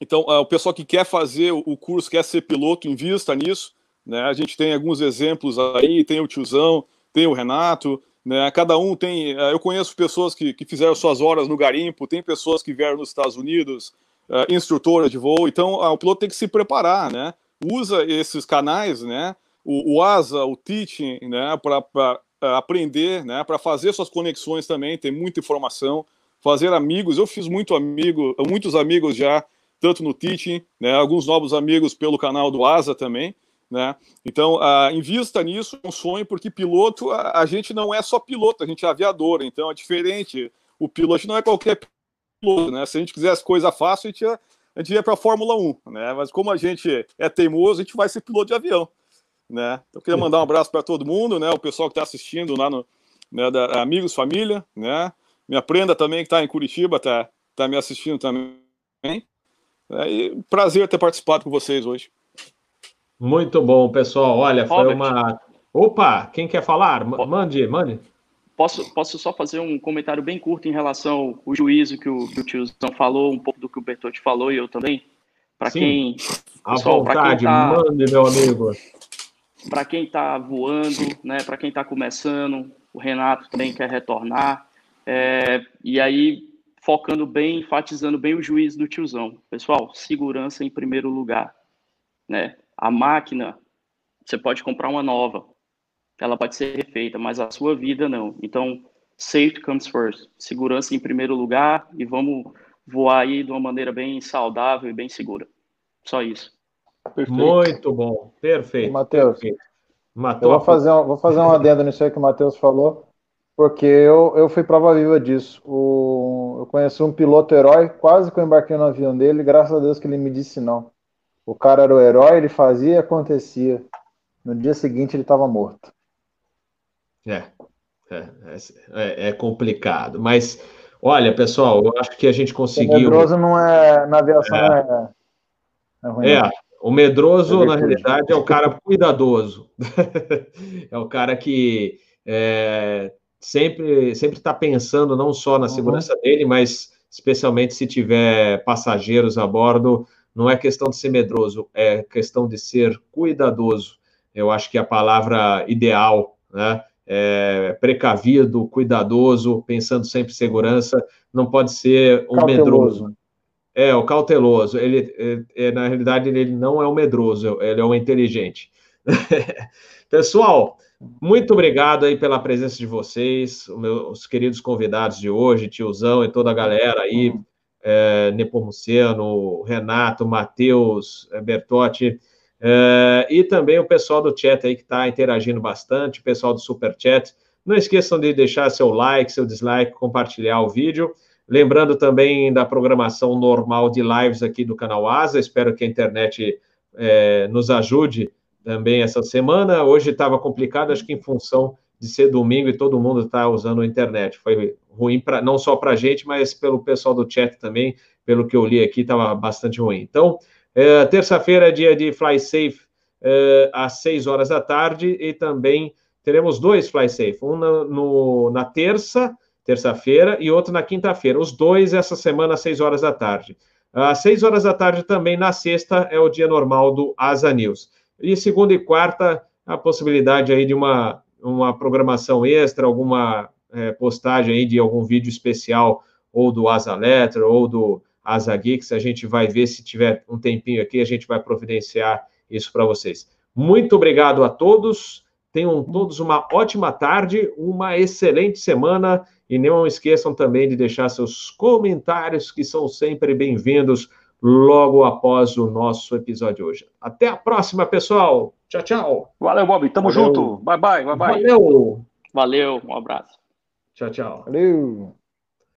Speaker 5: então, ah, o pessoal que quer fazer o curso, quer ser piloto, invista nisso. Né? A gente tem alguns exemplos aí, tem o tiozão, tem o Renato, né? Cada um tem. ah, Eu conheço pessoas que, que fizeram suas horas no garimpo, tem pessoas que vieram nos Estados Unidos, ah, instrutora de voo. Então, ah, o piloto tem que se preparar, né? Usa esses canais, né? O, o ASA, o Teaching, né? Para aprender, né? Para fazer suas conexões também. Tem muita informação. Fazer amigos. Eu fiz muito amigo, muitos amigos já, tanto no Teaching, né? Alguns novos amigos pelo canal do ASA também. Né? Então, ah, invista nisso, é um sonho, porque piloto, a, a gente não é só piloto, a gente é aviador, então é diferente. O piloto não é qualquer piloto, né? Se a gente quisesse coisa fácil, a gente ia, a gente ia para a Fórmula 1, né? Mas como a gente é teimoso, a gente vai ser piloto de avião, né? Então, eu queria mandar um abraço para todo mundo, né? O pessoal que está assistindo lá no né, da, amigos, família, né? Minha prenda também que está em Curitiba, tá, tá me assistindo também. É, e prazer ter participado com vocês hoje.
Speaker 1: Muito bom, pessoal. Olha, foi
Speaker 3: Robert.
Speaker 1: uma. Opa, quem quer falar? Ma- Mande, mande.
Speaker 3: Posso, posso só fazer um comentário bem curto em relação ao juízo que o, que o tiozão falou, um pouco do que o Bertotti falou e eu também? Para quem
Speaker 1: À
Speaker 3: Pessoal, pra quem
Speaker 1: vontade,
Speaker 3: tá-
Speaker 1: mande, meu amigo.
Speaker 3: para quem está voando, né, para quem está começando, o Renato também quer retornar. É, e aí, focando bem, enfatizando bem o juízo do tiozão. Pessoal, segurança em primeiro lugar. Né? A máquina, você pode comprar uma nova, ela pode ser refeita, mas a sua vida não. Então, safety comes first. Segurança em primeiro lugar e vamos voar aí de uma maneira bem saudável e bem segura. Só isso.
Speaker 1: Muito bom, perfeito.
Speaker 2: Matheus,
Speaker 1: perfeito.
Speaker 2: eu vou fazer, um, vou fazer um adendo nisso aí que o Matheus falou, porque eu, eu fui prova viva disso. O, eu conheci um piloto herói, quase que eu embarquei no avião dele, graças a Deus que ele me disse não. O cara era o herói, ele fazia e acontecia. No dia seguinte ele estava morto.
Speaker 1: É, é, é, é complicado. Mas, olha, pessoal, eu acho que a gente
Speaker 2: O
Speaker 1: conseguiu.
Speaker 2: medroso não é, na aviação é, é ruim.
Speaker 1: É, o medroso,
Speaker 2: É
Speaker 1: na realidade, é o cara cuidadoso. é o cara que é, sempre sempre está pensando não só na
Speaker 2: Uhum.
Speaker 1: segurança dele, mas especialmente se tiver passageiros a bordo, não é questão de ser medroso, é questão de ser cuidadoso. Eu acho que é a palavra ideal, né? É, precavido, cuidadoso, pensando sempre em segurança, não pode ser um medroso.
Speaker 2: Cauteloso.
Speaker 1: É, o cauteloso. Ele, é, é, na realidade, ele não é um medroso, ele é um inteligente. Pessoal, muito obrigado aí pela presença de vocês, os meus queridos convidados de hoje, tiozão e toda a galera aí, é, Nepomuceno, Renato, Matheus, é, Bertotti. É, e também o pessoal do chat aí que está interagindo bastante, o pessoal do Super Chat. Não esqueçam de deixar seu like, seu dislike, compartilhar o vídeo. Lembrando também da programação normal de lives aqui do canal Asa. Espero que a internet é, nos ajude também essa semana. Hoje estava complicado, acho que em função de ser domingo e todo mundo está usando a internet. Foi ruim pra, não só para a gente, mas pelo pessoal do chat também. Pelo que eu li aqui, estava bastante ruim. Então, é, terça-feira é dia de Fly Safe é, às 6 horas da tarde e também teremos dois Fly Safe, um no, no na terça terça-feira, e outro na quinta-feira. Os dois essa semana às 6 horas da tarde. Às 6 horas da tarde também, na sexta, é o dia normal do Asa News. E segunda e quarta, a possibilidade aí de uma, uma programação extra, alguma é, postagem aí de algum vídeo especial, ou do Asa Letter, ou do Asa Geeks. A gente vai ver se tiver um tempinho aqui, a gente vai providenciar isso para vocês. Muito obrigado a todos. Tenham todos uma ótima tarde, uma excelente semana e não esqueçam também de deixar seus comentários, que são sempre bem-vindos logo após o nosso episódio hoje. Até a próxima, pessoal. Tchau, tchau.
Speaker 4: Valeu, Bob. Tamo Valeu. junto. Bye, bye, bye, bye.
Speaker 3: Valeu. Valeu, um abraço.
Speaker 1: Tchau, tchau.
Speaker 2: Valeu.